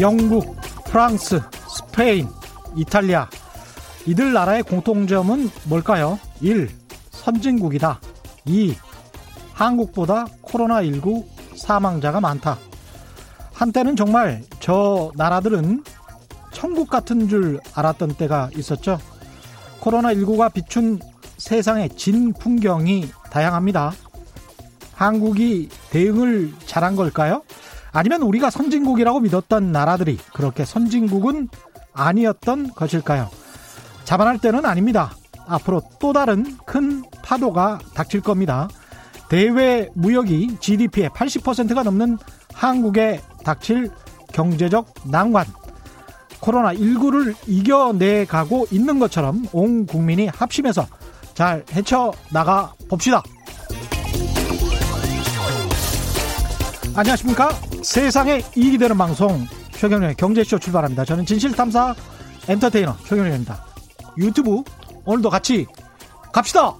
영국, 프랑스, 스페인, 이탈리아 이들 나라의 공통점은 뭘까요? 1. 선진국이다. 2. 한국보다 코로나19 사망자가 많다. 한때는 정말 저 나라들은 천국 같은 줄 알았던 때가 있었죠. 코로나19가 비춘 세상의 진 풍경이 다양합니다. 한국이 대응을 잘한 걸까요? 아니면 우리가 선진국이라고 믿었던 나라들이 그렇게 선진국은 아니었던 것일까요? 자만할 때는 아닙니다. 앞으로 또 다른 큰 파도가 닥칠 겁니다. 대외 무역이 GDP의 80%가 넘는 한국에 닥칠 경제적 난관. 코로나19를 이겨내가고 있는 것처럼 온 국민이 합심해서 잘 헤쳐나가 봅시다. 안녕하십니까? 세상에 이익이 되는 방송 최경련의 경제쇼 출발합니다. 저는 진실탐사 엔터테이너 최경련입니다. 유튜브 오늘도 같이 갑시다!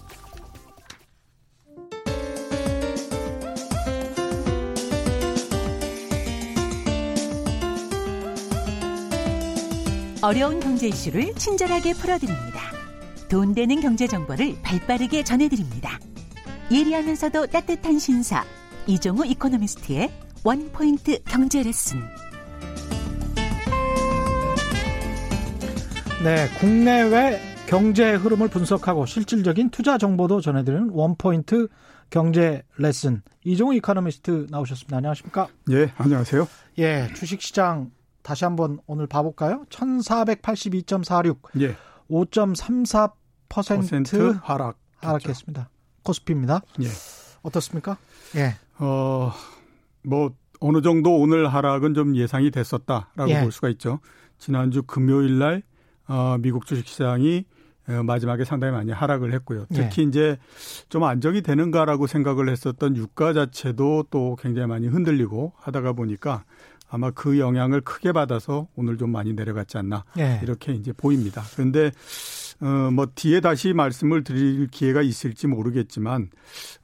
어려운 경제 이슈를 친절하게 풀어드립니다. 돈 되는 경제 정보를 발빠르게 전해드립니다. 예리하면서도 따뜻한 신사 이종우 이코노미스트의 원포인트 경제 레슨. 네, 국내외 경제 흐름을 분석하고 실질적인 투자 정보도 전해드리는 원포인트 경제 레슨 이종우 이코노미스트 나오셨습니다. 안녕하십니까? 예, 안녕하세요. 예, 주식시장 다시 한번 오늘 봐볼까요? 1482.46. 예. 5.34% 하락. 하락했습니다. 코스피입니다. 예. 어떻습니까? 예. 어, 뭐, 어느 정도 오늘 하락은 좀 예상이 됐었다라고 예. 볼 수가 있죠. 지난주 금요일 날, 어, 미국 주식 시장이 어, 마지막에 상당히 많이 하락을 했고요. 특히 예. 이제 좀 안정이 되는가라고 생각을 했었던 유가 자체도 또 굉장히 많이 흔들리고 하다가 보니까 아마 그 영향을 크게 받아서 오늘 좀 많이 내려갔지 않나 예. 이렇게 이제 보입니다. 그런데 어 뭐 뒤에 다시 말씀을 드릴 기회가 있을지 모르겠지만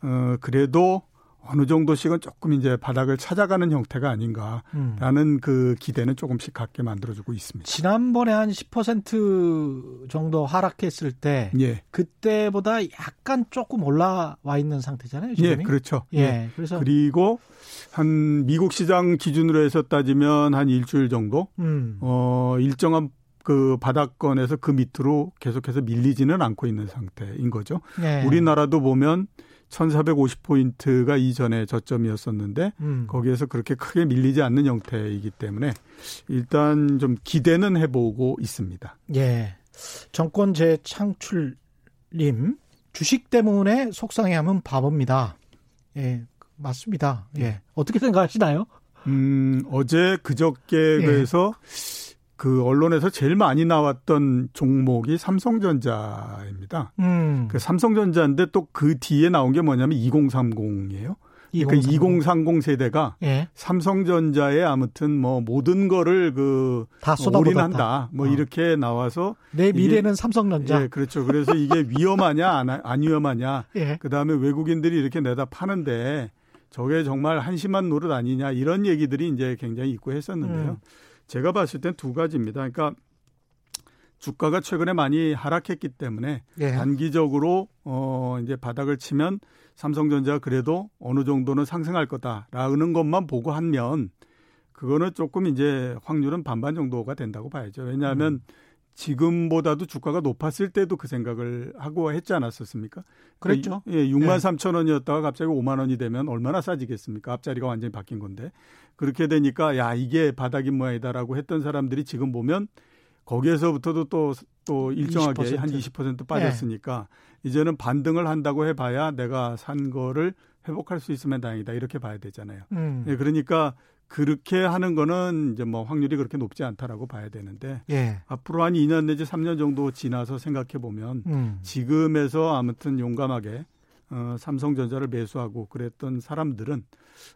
어 그래도 어느 정도씩은 조금 이제 바닥을 찾아가는 형태가 아닌가라는 음. 그 기대는 조금씩 갖게 만들어주고 있습니다. 지난번에 한 10% 정도 하락했을 때 예. 그때보다 약간 조금 올라와 있는 상태잖아요. 지금이? 예, 그렇죠. 예. 예. 그래서 그리고 한 미국 시장 기준으로 해서 따지면 한 일주일 정도 음. 어 일정한 그 바닥권에서 그 밑으로 계속해서 밀리지는 않고 있는 상태인 거죠. 예. 우리나라도 보면 1450포인트가 이전에 저점이었었는데 음. 거기에서 그렇게 크게 밀리지 않는 형태이기 때문에 일단 좀 기대는 해보고 있습니다. 예. 정권 재창출님 주식 때문에 속상해하면 바보입니다. 예, 맞습니다. 예. 어떻게 생각하시나요? 음, 어제 그저께 예. 그래서 그 언론에서 제일 많이 나왔던 종목이 삼성전자입니다. 음. 그 삼성전자인데 또 그 뒤에 나온 게 뭐냐면 2030이에요. 2030. 그 2030 세대가 예. 삼성전자에 아무튼 뭐 모든 거를 그다 올인한다. 뭐 어. 이렇게 나와서 내 미래는 삼성전자. 예, 그렇죠. 그래서 이게 위험하냐 안, 안 위험하냐. 예. 그다음에 외국인들이 이렇게 내다 파는데 저게 정말 한심한 노릇 아니냐 이런 얘기들이 이제 굉장히 있고 했었는데요. 음. 제가 봤을 땐 두 가지입니다. 그러니까 주가가 최근에 많이 하락했기 때문에 예. 단기적으로 어 이제 바닥을 치면 삼성전자가 그래도 어느 정도는 상승할 거다라는 것만 보고 하면 그거는 조금 이제 확률은 반반 정도가 된다고 봐야죠. 왜냐하면 음. 지금보다도 주가가 높았을 때도 그 생각을 하고 했지 않았었습니까? 그랬죠. 예, 6만 3천 원이었다가 갑자기 5만 원이 되면 얼마나 싸지겠습니까? 앞자리가 완전히 바뀐 건데. 그렇게 되니까 야, 이게 바닥인 모양이다라고 했던 사람들이 지금 보면 거기에서부터도 또, 또 일정하게 20%. 한20% 빠졌으니까 네. 이제는 반등을 한다고 해봐야 내가 산 거를 회복할 수 있으면 다행이다. 이렇게 봐야 되잖아요. 음. 예, 그러니까 그렇게 하는 거는 이제 뭐 확률이 그렇게 높지 않다라고 봐야 되는데 예. 앞으로 한 2년 내지 3년 정도 지나서 생각해 보면 음. 지금에서 아무튼 용감하게 어, 삼성전자를 매수하고 그랬던 사람들은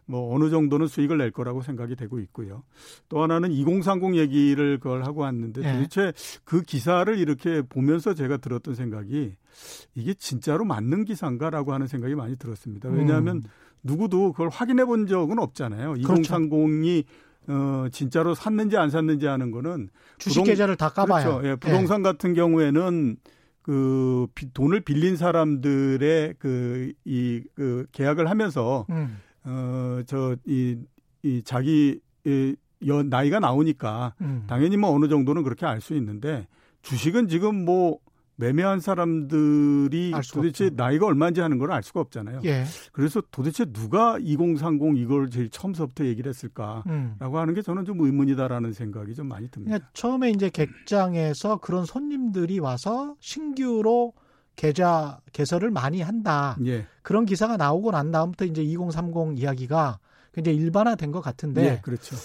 뭐 어느 정도는 수익을 낼 거라고 생각이 되고 있고요. 또 하나는 2030 얘기를 그걸 하고 왔는데 예. 도대체 그 기사를 이렇게 보면서 제가 들었던 생각이 이게 진짜로 맞는 기사인가라고 하는 생각이 많이 들었습니다. 왜냐하면 음. 누구도 그걸 확인해 본 적은 없잖아요. 그렇죠. 2030이 어 진짜로 샀는지 안 샀는지 하는 거는 주식 부동, 계좌를 다 까봐요. 그렇죠. 예, 부동산 예. 같은 경우에는 그 돈을 빌린 사람들의 그 이그 그 계약을 하면서 음. 어저 이이 자기 이, 여, 나이가 나오니까 음. 당연히 뭐 어느 정도는 그렇게 알 수 있는데 주식은 지금 뭐 매매한 사람들이 도대체 없죠. 나이가 얼마인지 하는 걸 알 수가 없잖아요. 예. 그래서 도대체 누가 2030 이걸 제일 처음서부터 얘기를 했을까라고 음. 하는 게 저는 좀 의문이다라는 생각이 좀 많이 듭니다. 처음에 이제 객장에서 그런 손님들이 와서 신규로 계좌 개설을 많이 한다. 예. 그런 기사가 나오고 난 다음부터 이제 2030 이야기가 굉장히 일반화된 것 같은데. 예, 그렇죠.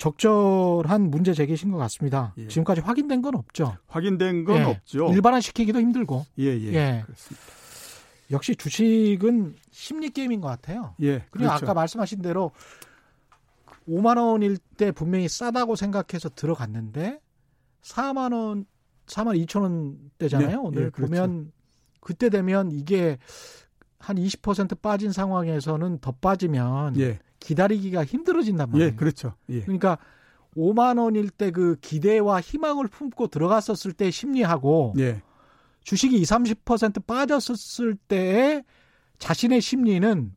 적절한 문제 제기신 것 같습니다. 예. 지금까지 확인된 건 없죠. 확인된 건 예. 없죠. 일반화시키기도 힘들고. 예, 예. 예. 그렇습니다. 역시 주식은 심리 게임인 것 같아요. 예. 그리고 그렇죠. 아까 말씀하신 대로 5만 원일 때 분명히 싸다고 생각해서 들어갔는데 4만 원, 4만 2천 원대잖아요. 네. 오늘 예, 그렇죠. 보면 그때 되면 이게 한 20% 빠진 상황에서는 더 빠지면 예. 기다리기가 힘들어진단 말이에요. 예, 그렇죠. 예. 그러니까 5만 원일 때 그 기대와 희망을 품고 들어갔었을 때 심리하고 예. 주식이 20, 30% 빠졌었을 때의 자신의 심리는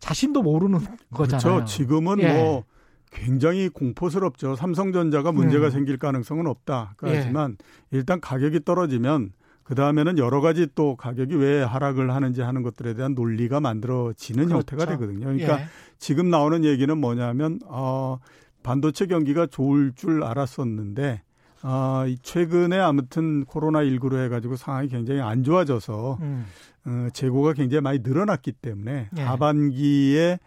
자신도 모르는 거잖아요. 그렇죠. 지금은 예. 뭐 굉장히 공포스럽죠. 삼성전자가 문제가 음. 생길 가능성은 없다. 하지만 예. 일단 가격이 떨어지면 그 다음에는 여러 가지 또 가격이 왜 하락을 하는지 하는 것들에 대한 논리가 만들어지는 그렇죠. 형태가 되거든요. 그러니까 예. 지금 나오는 얘기는 뭐냐면 어 반도체 경기가 좋을 줄 알았었는데 어 최근에 아무튼 코로나 19로 해가지고 상황이 굉장히 안 좋아져서 음. 어, 재고가 굉장히 많이 늘어났기 때문에 예. 하반기에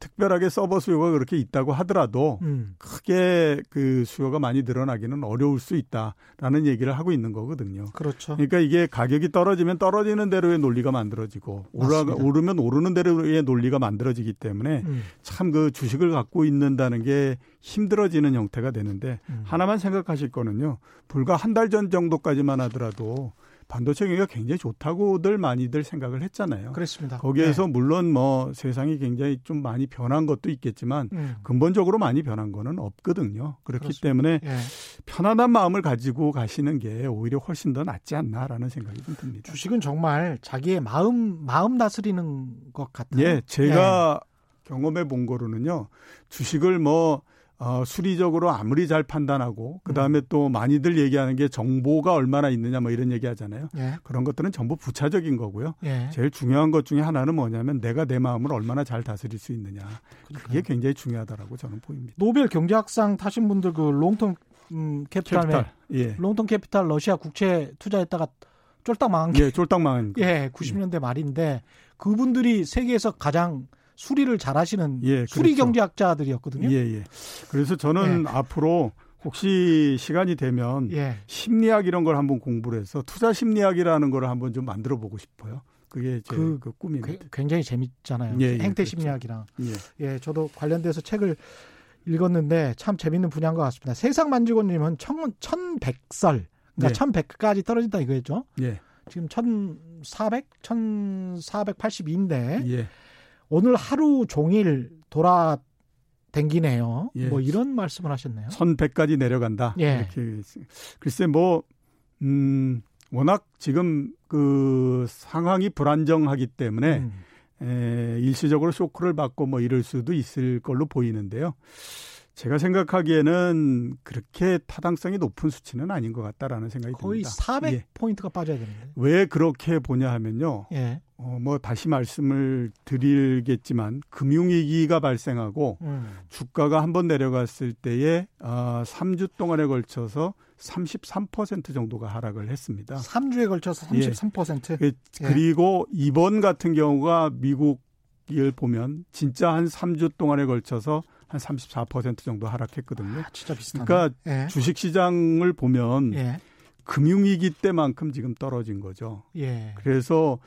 특별하게 서버 수요가 그렇게 있다고 하더라도 음. 크게 그 수요가 많이 늘어나기는 어려울 수 있다라는 얘기를 하고 있는 거거든요. 그렇죠. 그러니까 이게 가격이 떨어지면 떨어지는 대로의 논리가 만들어지고 오르, 오르면 오르는 대로의 논리가 만들어지기 때문에 음. 참그 주식을 갖고 있는다는 게 힘들어지는 형태가 되는데 음. 하나만 생각하실 거는요. 불과 한 달 전 정도까지만 하더라도 반도체 경기가 굉장히 좋다고들 많이들 생각을 했잖아요. 그렇습니다. 거기에서 네. 물론 뭐 세상이 굉장히 좀 많이 변한 것도 있겠지만 음. 근본적으로 많이 변한 거는 없거든요. 그렇기 그렇습니다. 때문에 네. 편안한 마음을 가지고 가시는 게 오히려 훨씬 더 낫지 않나라는 생각이 좀 듭니다. 주식은 정말 자기의 마음 마음 다스리는 것 같아요. 예, 제가 네. 경험해 본 거로는요. 주식을 뭐 어, 수리적으로 아무리 잘 판단하고 그 다음에 음. 또 많이들 얘기하는 게 정보가 얼마나 있느냐 뭐 이런 얘기 하잖아요. 예. 그런 것들은 전부 부차적인 거고요. 예. 제일 중요한 것 중에 하나는 뭐냐면 내가 내 마음을 얼마나 잘 다스릴 수 있느냐. 그러니까요. 그게 굉장히 중요하다라고 저는 보입니다. 노벨 경제학상 타신 분들 그 Long-Term 음, Capital, Capital. 예. Long-Term Capital 러시아 국채 투자했다가 쫄딱 망한 게 예, 쫄딱 망한 거. 예, 90년대 말인데 그분들이 세계에서 가장 수리를 잘 하시는 예, 수리 그렇죠. 경제학자들이었거든요. 예, 예. 그래서 저는 예. 앞으로 혹시 시간이 되면 예. 심리학 이런 걸 한번 공부를 해서 투자 심리학이라는 걸 한번 좀 만들어 보고 싶어요. 그게 제 그, 그 꿈입니다. 굉장히 재밌잖아요. 예, 예, 행태 그렇죠. 심리학이랑. 예. 예, 저도 관련돼서 책을 읽었는데 참 재밌는 분야인 것 같습니다. 세상 만지고님은 천, 천백설, 그러니까 예. 천백까지 떨어진다 이거였죠. 예. 지금 천사백, 천사백팔십인데 예. 오늘 하루 종일 돌아 댕기네요. 예. 뭐 이런 말씀을 하셨네요. 선배까지 내려간다. 예. 이렇게 글쎄 뭐 음, 워낙 지금 그 상황이 불안정하기 때문에 음. 에, 일시적으로 쇼크를 받고 뭐 이럴 수도 있을 걸로 보이는데요. 제가 생각하기에는 그렇게 타당성이 높은 수치는 아닌 것 같다라는 생각이 거의 듭니다. 거의 400 예. 포인트가 빠져야 되는데. 왜 그렇게 보냐 하면요. 예. 어, 뭐 다시 말씀을 드리겠지만 금융위기가 발생하고 음. 주가가 한 번 내려갔을 때에 어, 3주 동안에 걸쳐서 33% 정도가 하락을 했습니다. 3주에 걸쳐서 33%. 예. 그, 예. 그리고 이번 같은 경우가 미국을 보면 진짜 한 3주 동안에 걸쳐서 한 34% 정도 하락했거든요. 아, 진짜 비슷하네. 그러니까 예. 주식 시장을 보면 예. 금융위기 때만큼 지금 떨어진 거죠. 예. 그래서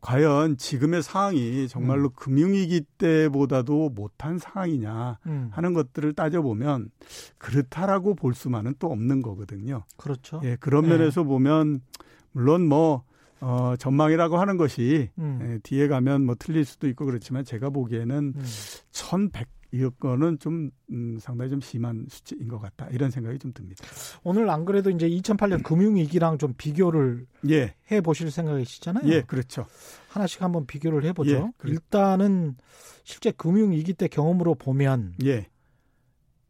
과연 지금의 상황이 정말로 음. 금융위기 때보다도 못한 상황이냐 음. 하는 것들을 따져보면 그렇다라고 볼 수만은 또 없는 거거든요. 그렇죠. 예, 그런 예. 면에서 보면 물론 뭐 어, 전망이라고 하는 것이 음. 예, 뒤에 가면 뭐 틀릴 수도 있고 그렇지만 제가 보기에는 음. 1100 이거는 좀 음, 상당히 좀 심한 수치인 것 같다 이런 생각이 좀 듭니다. 오늘 안 그래도 이제 2008년 금융위기랑 좀 비교를 예. 해 보실 생각이시잖아요. 예, 그렇죠. 하나씩 한번 비교를 해보죠. 예, 일단은 실제 금융위기 때 경험으로 보면 예.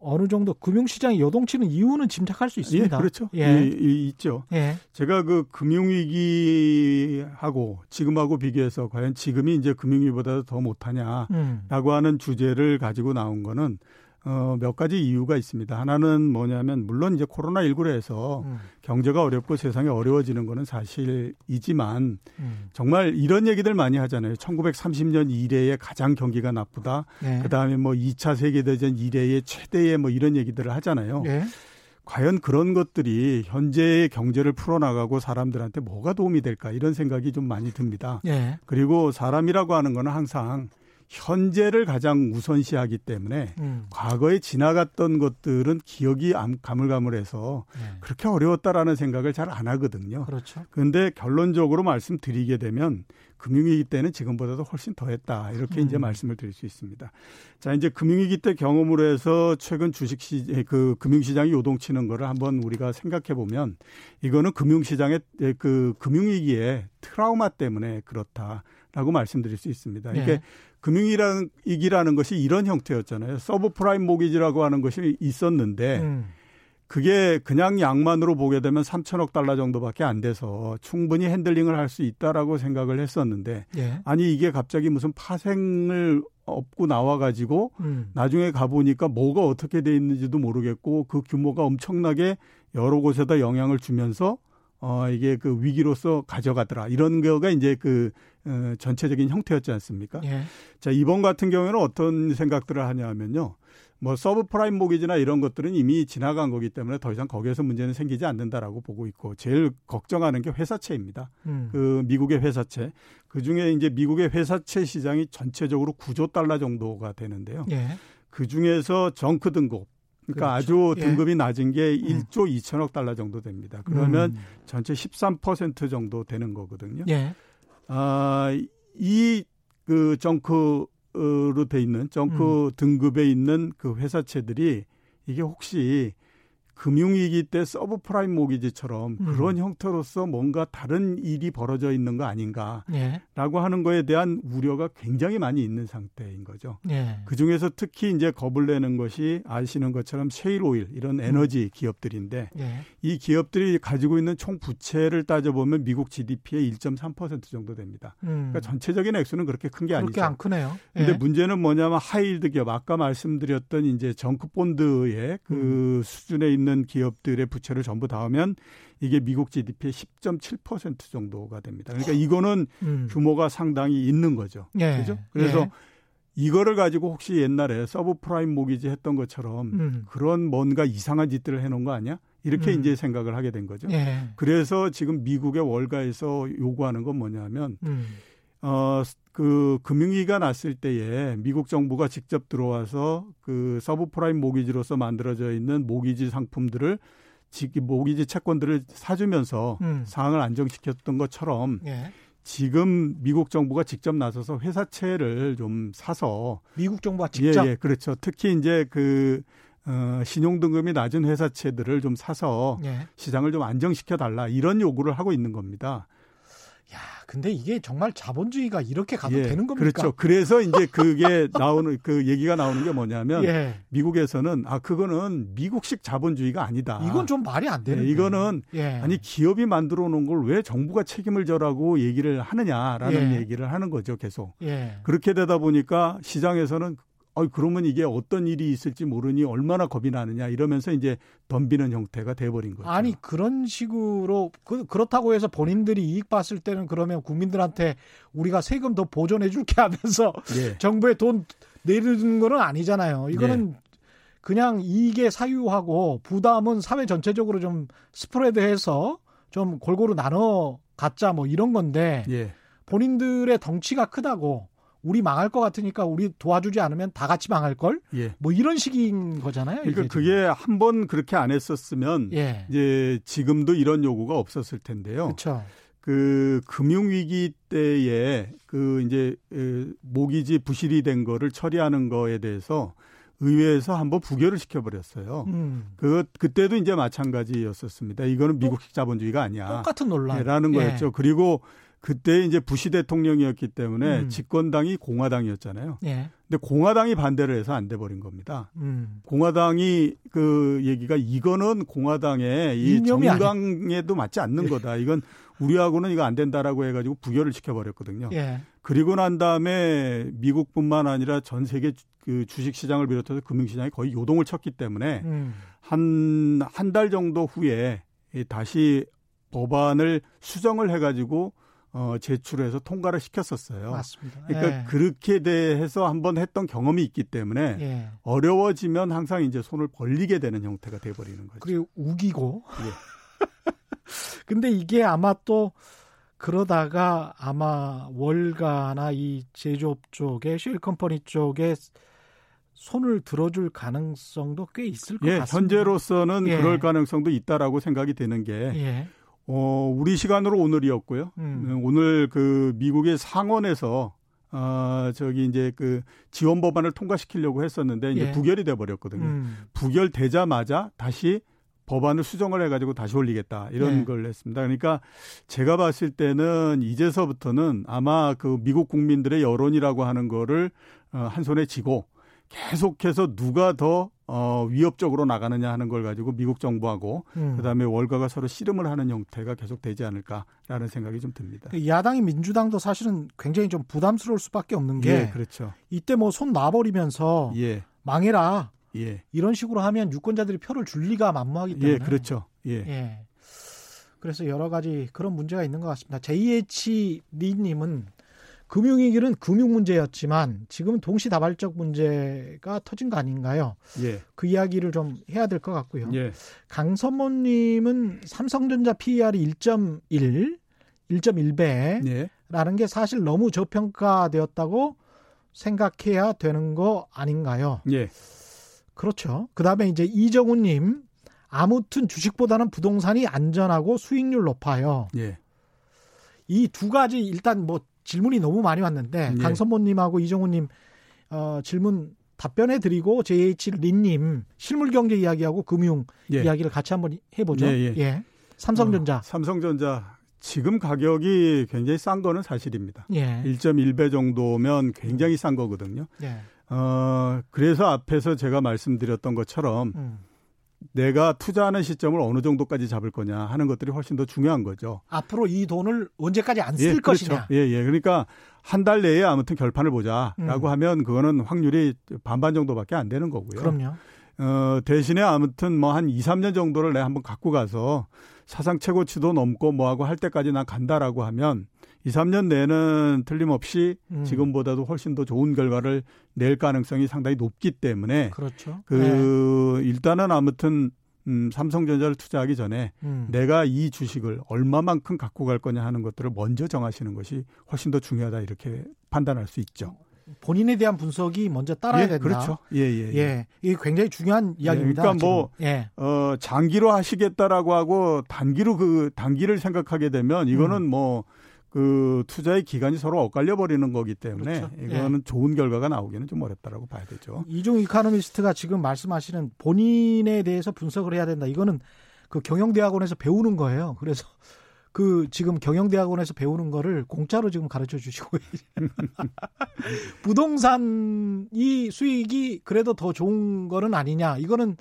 어느 정도 금융시장이 요동치는 이유는 짐작할 수 있습니다. 예, 그렇죠. 예. 이, 이, 있죠. 예. 제가 그 금융위기하고 지금하고 비교해서 과연 지금이 이제 금융위기보다 더 못하냐라고 음. 하는 주제를 가지고 나온 거는 어, 몇 가지 이유가 있습니다. 하나는 뭐냐면 물론 이제 코로나 19로 해서 음. 경제가 어렵고 세상이 어려워지는 거는 사실이지만 음. 정말 이런 얘기들 많이 하잖아요. 1930년 이래에 가장 경기가 나쁘다. 네. 그다음에 뭐 2차 세계 대전 이래의 최대의 뭐 이런 얘기들을 하잖아요. 네. 과연 그런 것들이 현재의 경제를 풀어나가고 사람들한테 뭐가 도움이 될까 이런 생각이 좀 많이 듭니다. 네. 그리고 사람이라고 하는 거는 항상 현재를 가장 우선시하기 때문에 음. 과거에 지나갔던 것들은 기억이 가물가물해서 네. 그렇게 어려웠다라는 생각을 잘 안 하거든요. 그렇죠. 그런데 결론적으로 말씀드리게 되면 금융위기 때는 지금보다도 훨씬 더했다 이렇게 음. 이제 말씀을 드릴 수 있습니다. 자 이제 금융위기 때 경험으로 해서 최근 주식시 그 금융시장이 요동치는 거를 한번 우리가 생각해 보면 이거는 금융시장의 그 금융위기의 트라우마 때문에 그렇다 라고 말씀드릴 수 있습니다. 이게 네. 금융위기라는 것이 이런 형태였잖아요. 서브프라임 모기지라고 하는 것이 있었는데 음. 그게 그냥 양만으로 보게 되면 3천억 달러 정도밖에 안 돼서 충분히 핸들링을 할 수 있다라고 생각을 했었는데 예. 아니 이게 갑자기 무슨 파생을 업고 나와 가지고 음. 나중에 가 보니까 뭐가 어떻게 돼 있는지도 모르겠고 그 규모가 엄청나게 여러 곳에다 영향을 주면서 어, 이게 그 위기로서 가져가더라. 이런 거가 이제 그, 어, 전체적인 형태였지 않습니까? 예. 자, 이번 같은 경우에는 어떤 생각들을 하냐 하면요. 뭐 서브프라임 모기지나 이런 것들은 이미 지나간 거기 때문에 더 이상 거기에서 문제는 생기지 않는다라고 보고 있고 제일 걱정하는 게 회사채입니다. 음. 그 미국의 회사채. 그 중에 이제 미국의 회사채 시장이 전체적으로 9조 달러 정도가 되는데요. 예. 그 중에서 정크 등급 그러니까 그렇죠. 아주 예. 등급이 예. 낮은 게 1조 음. 2천억 달러 정도 됩니다. 그러면 음. 전체 13% 정도 되는 거거든요. 예. 아, 이 그 정크로 돼 있는 정크 음. 등급에 있는 그 회사채들이 이게 혹시 금융위기 때 서브프라임 모기지처럼 음. 그런 형태로서 뭔가 다른 일이 벌어져 있는 거 아닌가라고 예. 하는 거에 대한 우려가 굉장히 많이 있는 상태인 거죠. 예. 그 중에서 특히 이제 겁을 내는 것이 아시는 것처럼 셰일 오일 이런 에너지 음. 기업들인데 예. 이 기업들이 가지고 있는 총 부채를 따져보면 미국 GDP의 1.3% 정도 됩니다. 음. 그러니까 전체적인 액수는 그렇게 큰 게 아니죠. 그렇게 안 크네요. 근데 예. 문제는 뭐냐면 high yield 기업 아까 말씀드렸던 이제 정크 본드의 그 음. 수준에 있는 있는 기업들의 부채를 전부 다 하면 이게 미국 GDP의 10.7% 정도가 됩니다. 그러니까 이거는 음. 규모가 상당히 있는 거죠. 예. 그죠? 그래서 예. 이거를 가지고 혹시 옛날에 서브프라임 모기지 했던 것처럼 음. 그런 뭔가 이상한 짓들을 해놓은 거 아니야? 이렇게 음. 이제 생각을 하게 된 거죠. 예. 그래서 지금 미국의 월가에서 요구하는 건 뭐냐면 음. 어, 그 금융위기가 났을 때에 미국 정부가 직접 들어와서 그 서브프라임 모기지로서 만들어져 있는 모기지 상품들을 모기지 채권들을 사주면서 음. 상황을 안정시켰던 것처럼 예. 지금 미국 정부가 직접 나서서 회사채를 좀 사서 미국 정부가 직접 예, 예 그렇죠. 특히 이제 그 어, 신용 등급이 낮은 회사채들을 좀 사서 예. 시장을 좀 안정시켜 달라 이런 요구를 하고 있는 겁니다. 야, 근데 이게 정말 자본주의가 이렇게 가도 예, 되는 겁니까? 그렇죠. 그래서 이제 그게 나오는 그 얘기가 나오는 게 뭐냐면 예. 미국에서는 아 그거는 미국식 자본주의가 아니다. 이건 좀 말이 안 되는. 예, 이거는 예. 아니 기업이 만들어 놓은 걸 왜 정부가 책임을 져라고 얘기를 하느냐라는 예. 얘기를 하는 거죠, 계속. 예. 그렇게 되다 보니까 시장에서는 어 그러면 이게 어떤 일이 있을지 모르니 얼마나 겁이 나느냐 이러면서 이제 덤비는 형태가 돼버린 거죠. 아니 그런 식으로 그, 그렇다고 해서 본인들이 이익 봤을 때는 그러면 국민들한테 우리가 세금 더 보존해 줄게 하면서 예. 정부에 돈 내리는 거는 아니잖아요. 이거는 예. 그냥 이익에 사유하고 부담은 사회 전체적으로 좀 스프레드해서 좀 골고루 나눠 갖자 뭐 이런 건데 예. 본인들의 덩치가 크다고 우리 망할 것 같으니까 우리 도와주지 않으면 다 같이 망할 걸. 예. 뭐 이런 식인 거잖아요. 그러니까 그게 한 번 그렇게 안 했었으면 예. 이제 지금도 이런 요구가 없었을 텐데요. 그렇죠. 그 금융 위기 때에 그 이제 모기지 부실이 된 거를 처리하는 거에 대해서 의회에서 한번 부결을 시켜버렸어요. 음. 그 그때도 이제 마찬가지였었습니다. 이거는 미국식 자본주의가 아니야. 똑같은 논란 라는 거였죠. 예. 그리고 그때 이제 부시 대통령이었기 때문에 음. 집권당이 공화당이었잖아요. 예. 근데 공화당이 반대를 해서 안 돼 버린 겁니다. 음. 공화당이 그 얘기가 이거는 공화당의 이 정강에도 맞지 않는 예. 거다. 이건 우리하고는 이거 안 된다라고 해가지고 부결을 시켜버렸거든요. 예. 그리고 난 다음에 미국뿐만 아니라 전 세계 그 주식 시장을 비롯해서 금융 시장이 거의 요동을 쳤기 때문에 음. 한한 달 정도 후에 다시 법안을 수정을 해가지고 어, 제출해서 통과를 시켰었어요. 맞습니다. 그러니까 예. 그렇게 대해서 한번 했던 경험이 있기 때문에 예. 어려워지면 항상 이제 손을 벌리게 되는 형태가 돼버리는 거죠. 그리고 우기고. 예. 근데 이게 아마 또 그러다가 아마 월가나 이 제조업 쪽에 쉘 컴퍼니 쪽에 손을 들어줄 가능성도 꽤 있을 것 예, 같습니다. 현재로서는 예. 그럴 가능성도 있다라고 생각이 되는 게 예. 어, 우리 시간으로 오늘이었고요. 음. 음. 오늘 그 미국의 상원에서 어, 저기 이제 그 지원 법안을 통과시키려고 했었는데 이제 예. 부결이 돼 버렸거든요. 음. 부결되자마자 다시 법안을 수정을 해가지고 다시 올리겠다 이런 예. 걸 했습니다. 그러니까 제가 봤을 때는 이제서부터는 아마 그 미국 국민들의 여론이라고 하는 거를 어, 한 손에 쥐고 계속해서 누가 더 어, 위협적으로 나가느냐 하는 걸 가지고 미국 정부하고 음. 그다음에 월가가 서로 씨름을 하는 형태가 계속 되지 않을까라는 생각이 좀 듭니다. 그 야당이 민주당도 사실은 굉장히 좀 부담스러울 수밖에 없는 게 예, 그렇죠. 이때 뭐 손 놔버리면서 예. 망해라 예. 이런 식으로 하면 유권자들이 표를 줄 리가 만무하기 예, 때문에 예, 그렇죠. 예. 예. 그래서 여러 가지 그런 문제가 있는 것 같습니다. JH 리님은 금융위기는 금융 문제였지만 지금은 동시다발적 문제가 터진 거 아닌가요? 예. 그 이야기를 좀 해야 될 것 같고요. 예. 강선모님은 삼성전자 PER이 1.1, 1.1배라는 예. 게 사실 너무 저평가되었다고 생각해야 되는 거 아닌가요? 예. 그렇죠. 그 다음에 이제 이정훈님, 아무튼 주식보다는 부동산이 안전하고 수익률 높아요. 예. 이두 가지 일단 뭐 질문이 너무 많이 왔는데 예. 강선모님하고 이정훈님 어, 질문 답변해 드리고 JH 린님 실물 경제 이야기하고 금융 예. 이야기를 같이 한번 해보죠. 예. 예. 예. 삼성전자. 어, 삼성전자 지금 가격이 굉장히 싼 거는 사실입니다. 예. 1.1배 정도면 굉장히 싼 거거든요. 예. 어, 그래서 앞에서 제가 말씀드렸던 것처럼 음. 내가 투자하는 시점을 어느 정도까지 잡을 거냐 하는 것들이 훨씬 더 중요한 거죠. 앞으로 이 돈을 언제까지 안쓸 예, 그렇죠. 것이냐. 예, 예. 그러니까 한 달 내에 아무튼 결판을 보자라고 음. 하면 그거는 확률이 반반 정도밖에 안 되는 거고요. 그럼요. 어, 대신에 아무튼 뭐 한 2, 3년 정도를 내가 한번 갖고 가서 사상 최고치도 넘고 뭐하고 할 때까지 난 간다라고 하면 2, 3년 내는 틀림없이 음. 지금보다도 훨씬 더 좋은 결과를 낼 가능성이 상당히 높기 때문에 그렇죠. 그 네. 일단은 아무튼 음, 삼성전자를 투자하기 전에 음. 내가 이 주식을 얼마만큼 갖고 갈 거냐 하는 것들을 먼저 정하시는 것이 훨씬 더 중요하다 이렇게 판단할 수 있죠. 본인에 대한 분석이 먼저 따라야 예, 된다. 그렇죠. 예, 예, 예. 예. 이게 굉장히 중요한 예, 이야기입니다. 예, 그러니까 뭐 예. 어, 장기로 하시겠다라고 하고 단기로 그 단기를 생각하게 되면 이거는 음. 뭐 그 투자의 기간이 서로 엇갈려 버리는 거기 때문에 그렇죠. 이거는 예. 좋은 결과가 나오기는 좀 어렵다라고 봐야 되죠. 이종 이카노미스트가 지금 말씀하시는 본인에 대해서 분석을 해야 된다. 이거는 그 경영대학원에서 배우는 거예요. 그래서 그 지금 경영대학원에서 배우는 거를 공짜로 지금 가르쳐 주시고 부동산이 수익이 그래도 더 좋은 거는 아니냐. 이거는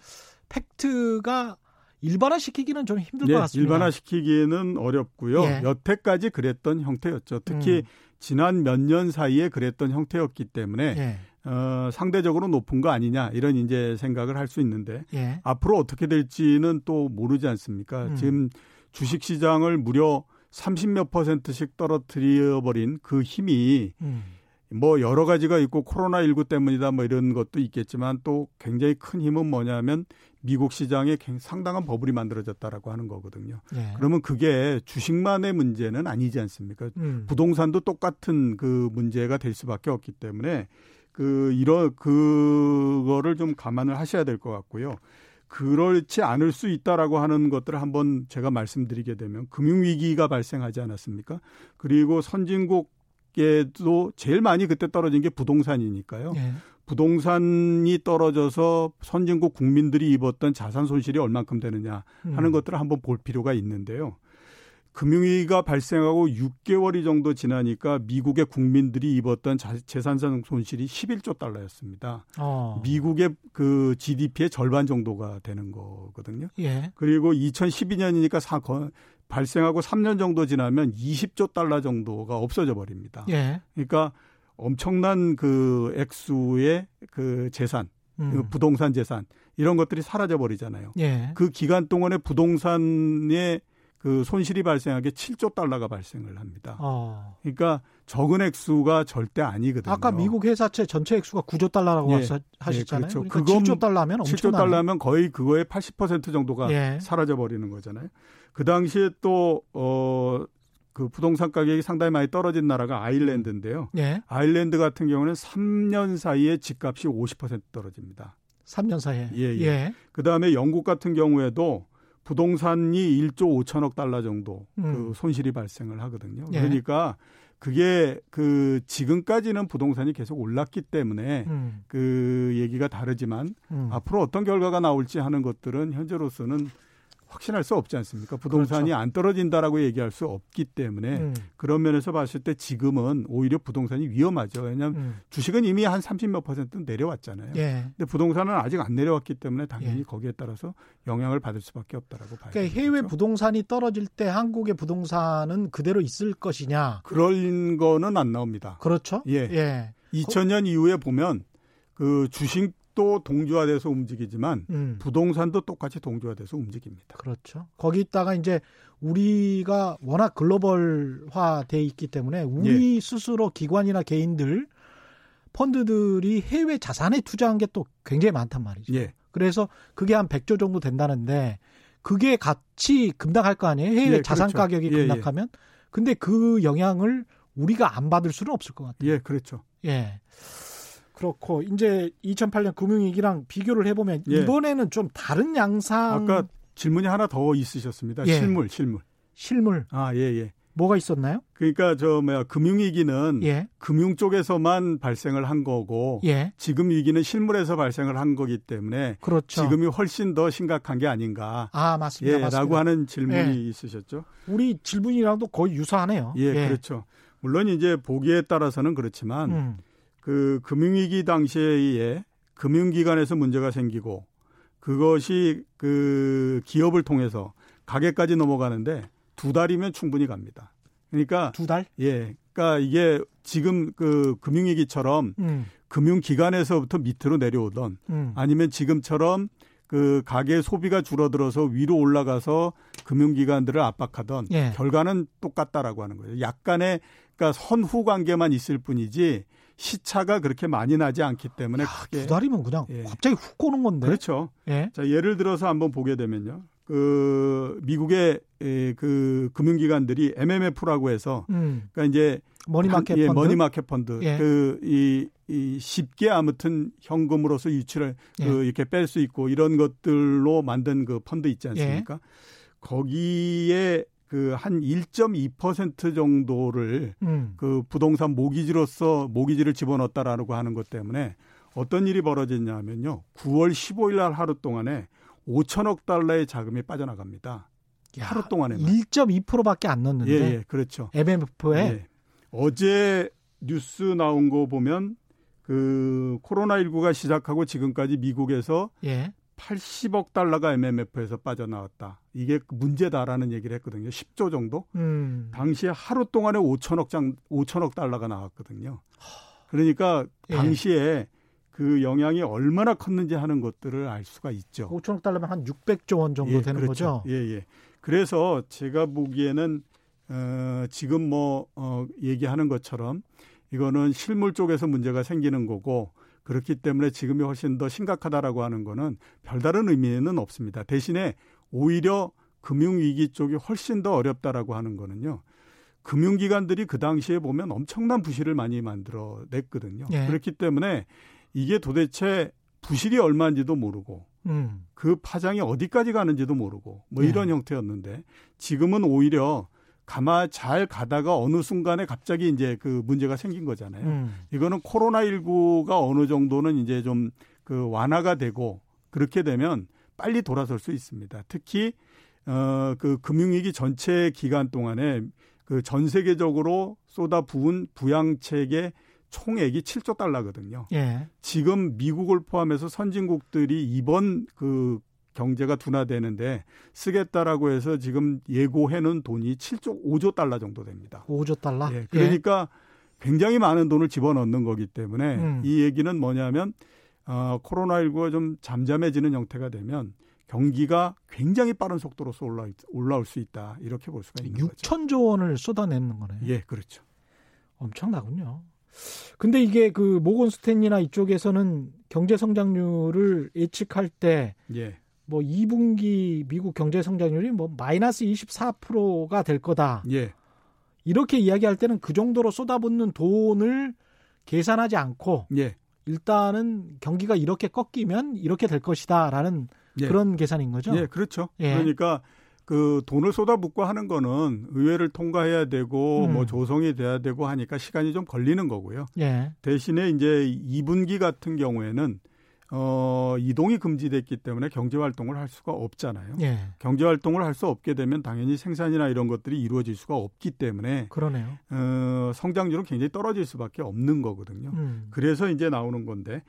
팩트가 일반화시키기는 좀 힘들 예, 것 같습니다. 일반화시키기는 어렵고요. 예. 여태까지 그랬던 형태였죠. 특히 음. 지난 몇 년 사이에 그랬던 형태였기 때문에 예. 어, 상대적으로 높은 거 아니냐 이런 이제 생각을 할 수 있는데 예. 앞으로 어떻게 될지는 또 모르지 않습니까? 음. 지금 주식 시장을 무려 30몇 퍼센트씩 떨어뜨려 버린 그 힘이 음. 뭐 여러 가지가 있고 코로나 19 때문이다 뭐 이런 것도 있겠지만 또 굉장히 큰 힘은 뭐냐면 미국 시장에 상당한 버블이 만들어졌다라고 하는 거거든요. 네. 그러면 그게 주식만의 문제는 아니지 않습니까? 음. 부동산도 똑같은 그 문제가 될 수밖에 없기 때문에 그 이런 그거를 좀 감안을 하셔야 될 것 같고요. 그렇지 않을 수 있다라고 하는 것들을 한번 제가 말씀드리게 되면 금융 위기가 발생하지 않았습니까? 그리고 선진국 에도 제일 많이 그때 떨어진 게 부동산이니까요. 네. 부동산이 떨어져서 선진국 국민들이 입었던 자산 손실이 얼만큼 되느냐 하는 음. 것들을 한번 볼 필요가 있는데요. 금융위기가 발생하고 6개월이 정도 지나니까 미국의 국민들이 입었던 자, 재산상 손실이 11조 달러였습니다. 어. 미국의 그 GDP의 절반 정도가 되는 거거든요. 예. 그리고 2012년이니까 사, 거, 발생하고 3년 정도 지나면 20조 달러 정도가 없어져 버립니다. 예. 그러니까 엄청난 그 액수의 그 재산, 음. 그 부동산 재산 이런 것들이 사라져 버리잖아요. 예. 그 기간 동안에 부동산의 그 손실이 발생하게 7조 달러가 발생을 합니다. 어. 그러니까 적은 액수가 절대 아니거든요. 아까 미국 회사채 전체 액수가 9조 달러라고 예. 하셨잖아요. 예, 그렇죠. 그러니까 7조 달러면 7조 달러면 거의 그거의 80% 정도가 예. 사라져 버리는 거잖아요. 그 당시에 또 어. 그 부동산 가격이 상당히 많이 떨어진 나라가 아일랜드인데요. 예. 아일랜드 같은 경우는 3년 사이에 집값이 50% 떨어집니다. 3년 사이에. 예. 예. 예. 그다음에 영국 같은 경우에도 부동산이 1조 5천억 달러 정도 그 음. 그 손실이 발생을 하거든요. 예. 그러니까 그게 그 지금까지는 부동산이 계속 올랐기 때문에 음. 그 얘기가 다르지만 음. 앞으로 어떤 결과가 나올지 하는 것들은 현재로서는 확신할 수 없지 않습니까? 부동산이 그렇죠. 안 떨어진다라고 얘기할 수 없기 때문에 음. 그런 면에서 봤을 때 지금은 오히려 부동산이 위험하죠. 왜냐하면 음. 주식은 이미 한 30몇 퍼센트 내려왔잖아요. 예. 근데 부동산은 아직 안 내려왔기 때문에 당연히 예. 거기에 따라서 영향을 받을 수밖에 없다라고 봐요. 그러니까 해외 그렇죠? 부동산이 떨어질 때 한국의 부동산은 그대로 있을 것이냐? 그럴 거는 안 나옵니다. 그렇죠. 예. 예. 2000년 이후에 보면 그 주식 또 동조화돼서 움직이지만 음. 부동산도 똑같이 동조화돼서 움직입니다. 그렇죠. 거기다가 이제 우리가 워낙 글로벌화돼 있기 때문에 우리 예. 스스로 기관이나 개인들 펀드들이 해외 자산에 투자한 게 또 굉장히 많단 말이죠. 예. 그래서 그게 한 100조 정도 된다는데 그게 같이 급락할 거 아니에요? 해외 예, 자산 그렇죠. 가격이 예, 예. 급락하면. 근데 그 영향을 우리가 안 받을 수는 없을 것 같아요. 예, 그렇죠. 예. 그렇고 이제 2008년 금융위기랑 비교를 해보면 예. 이번에는 좀 다른 양상. 아까 질문이 하나 더 있으셨습니다. 예. 실물, 실물. 실물. 아, 예, 예. 뭐가 있었나요? 그러니까 저 뭐야 금융 위기는 예. 금융 쪽에서만 발생을 한 거고 예. 지금 위기는 실물에서 발생을 한 거기 때문에 그렇죠. 지금이 훨씬 더 심각한 게 아닌가. 아 맞습니다. 예, 맞습니다. 라고 하는 질문이 예. 있으셨죠. 우리 질문이랑도 거의 유사하네요. 예, 예, 그렇죠. 물론 이제 보기에 따라서는 그렇지만 음. 그 금융위기 당시에 금융기관에서 문제가 생기고 그것이 그 기업을 통해서 가게까지 넘어가는데 두 달이면 충분히 갑니다. 그러니까 두 달? 예. 그러니까 이게 지금 그 금융위기처럼 음. 금융기관에서부터 밑으로 내려오던 음. 아니면 지금처럼 그 가계 소비가 줄어들어서 위로 올라가서 금융기관들을 압박하던 예. 결과는 똑같다라고 하는 거예요. 약간의 그러니까 선후 관계만 있을 뿐이지 시차가 그렇게 많이 나지 않기 때문에 야, 크게 두 달이면 그냥 예. 갑자기 훅 오는 건데. 그렇죠. 예. 자, 예를 들어서 한번 보게 되면요. 그 미국의 에, 그 금융기관들이 MMF라고 해서 음. 그러니까 이제 money market 예, 펀드, money market 펀드 예. 그이 이 쉽게 아무튼 현금으로서 유출을 예. 그 이렇게 뺄 수 있고 이런 것들로 만든 그 펀드 있지 않습니까? 예. 거기에 그 한 1.2% 정도를 음. 그 부동산 모기지로서 모기지를 집어넣었다라고 하는 것 때문에 어떤 일이 벌어졌냐면요. 9월 15일 날 하루 동안에 5천억 달러의 자금이 빠져나갑니다. 야, 하루 동안에 1.2%밖에 안 넣는데. 예, 예, 그렇죠. MMF에 예. 어제 뉴스 나온 거 보면 그 코로나 19가 시작하고 지금까지 미국에서 예. 80억 달러가 MMF에서 빠져나왔다. 이게 문제다라는 얘기를 했거든요. 10조 정도. 음. 당시에 하루 동안에 5천억 장 5천억 달러가 나왔거든요. 그러니까 예. 당시에 예. 그 영향이 얼마나 컸는지 하는 것들을 알 수가 있죠. 5천억 달러면 한 600조 원 정도 예, 되는 그렇죠. 거죠. 예, 예. 그래서 제가 보기에는 어, 지금 뭐 어, 얘기하는 것처럼 이거는 실물 쪽에서 문제가 생기는 거고 그렇기 때문에 지금이 훨씬 더 심각하다라고 하는 거는 별다른 의미는 없습니다. 대신에 오히려 금융위기 쪽이 훨씬 더 어렵다라고 하는 거는요. 금융기관들이 그 당시에 보면 엄청난 부실을 많이 만들어 냈거든요. 예. 그렇기 때문에 이게 도대체 부실이 얼마인지도 모르고 음. 그 파장이 어디까지 가는지도 모르고 뭐 예. 이런 형태였는데 지금은 오히려 가마 잘 가다가 어느 순간에 갑자기 이제 그 문제가 생긴 거잖아요. 음. 이거는 코로나19가 어느 정도는 이제 좀 그 완화가 되고 그렇게 되면 빨리 돌아설 수 있습니다. 특히 어그 금융위기 전체 기간 동안에 그 전 세계적으로 쏟아 부은 부양책의 총액이 7조 달러거든요. 예. 지금 미국을 포함해서 선진국들이 이번 그 경제가 둔화되는데 쓰겠다라고 해서 지금 예고해 놓은 돈이 7조 5조 달러 정도 됩니다. 5조 달러? 예, 그러니까 예. 굉장히 많은 돈을 집어넣는 거기 때문에 음. 이 얘기는 뭐냐면 어, 코로나19가 좀 잠잠해지는 형태가 되면 경기가 굉장히 빠른 속도로서 올라, 올라올 수 있다. 이렇게 볼 수가 있는 6천 조 원을 쏟아내는 거네요. 예, 그렇죠. 엄청나군요. 근데 이게 그 모건 스탠리나 이쪽에서는 경제 성장률을 예측할 때 예. 뭐 2분기 미국 경제 성장률이 뭐 마이너스 24%가 될 거다. 예. 이렇게 이야기할 때는 그 정도로 쏟아붓는 돈을 계산하지 않고 예. 일단은 경기가 이렇게 꺾이면 이렇게 될 것이다라는 예. 그런 계산인 거죠. 예, 그렇죠. 예. 그러니까 그 돈을 쏟아붓고 하는 거는 의회를 통과해야 되고 음. 뭐 조성이 돼야 되고 하니까 시간이 좀 걸리는 거고요. 예. 대신에 이제 2분기 같은 경우에는 어, 이동이 금지됐기 때문에 경제 활동을 할 수가 없잖아요. 예. 경제 활동을 할 수 없게 되면 당연히 생산이나 이런 것들이 이루어질 수가 없기 때문에 그러네요. 어, 성장률은 굉장히 떨어질 수밖에 없는 거거든요. 음. 그래서 이제 나오는 건데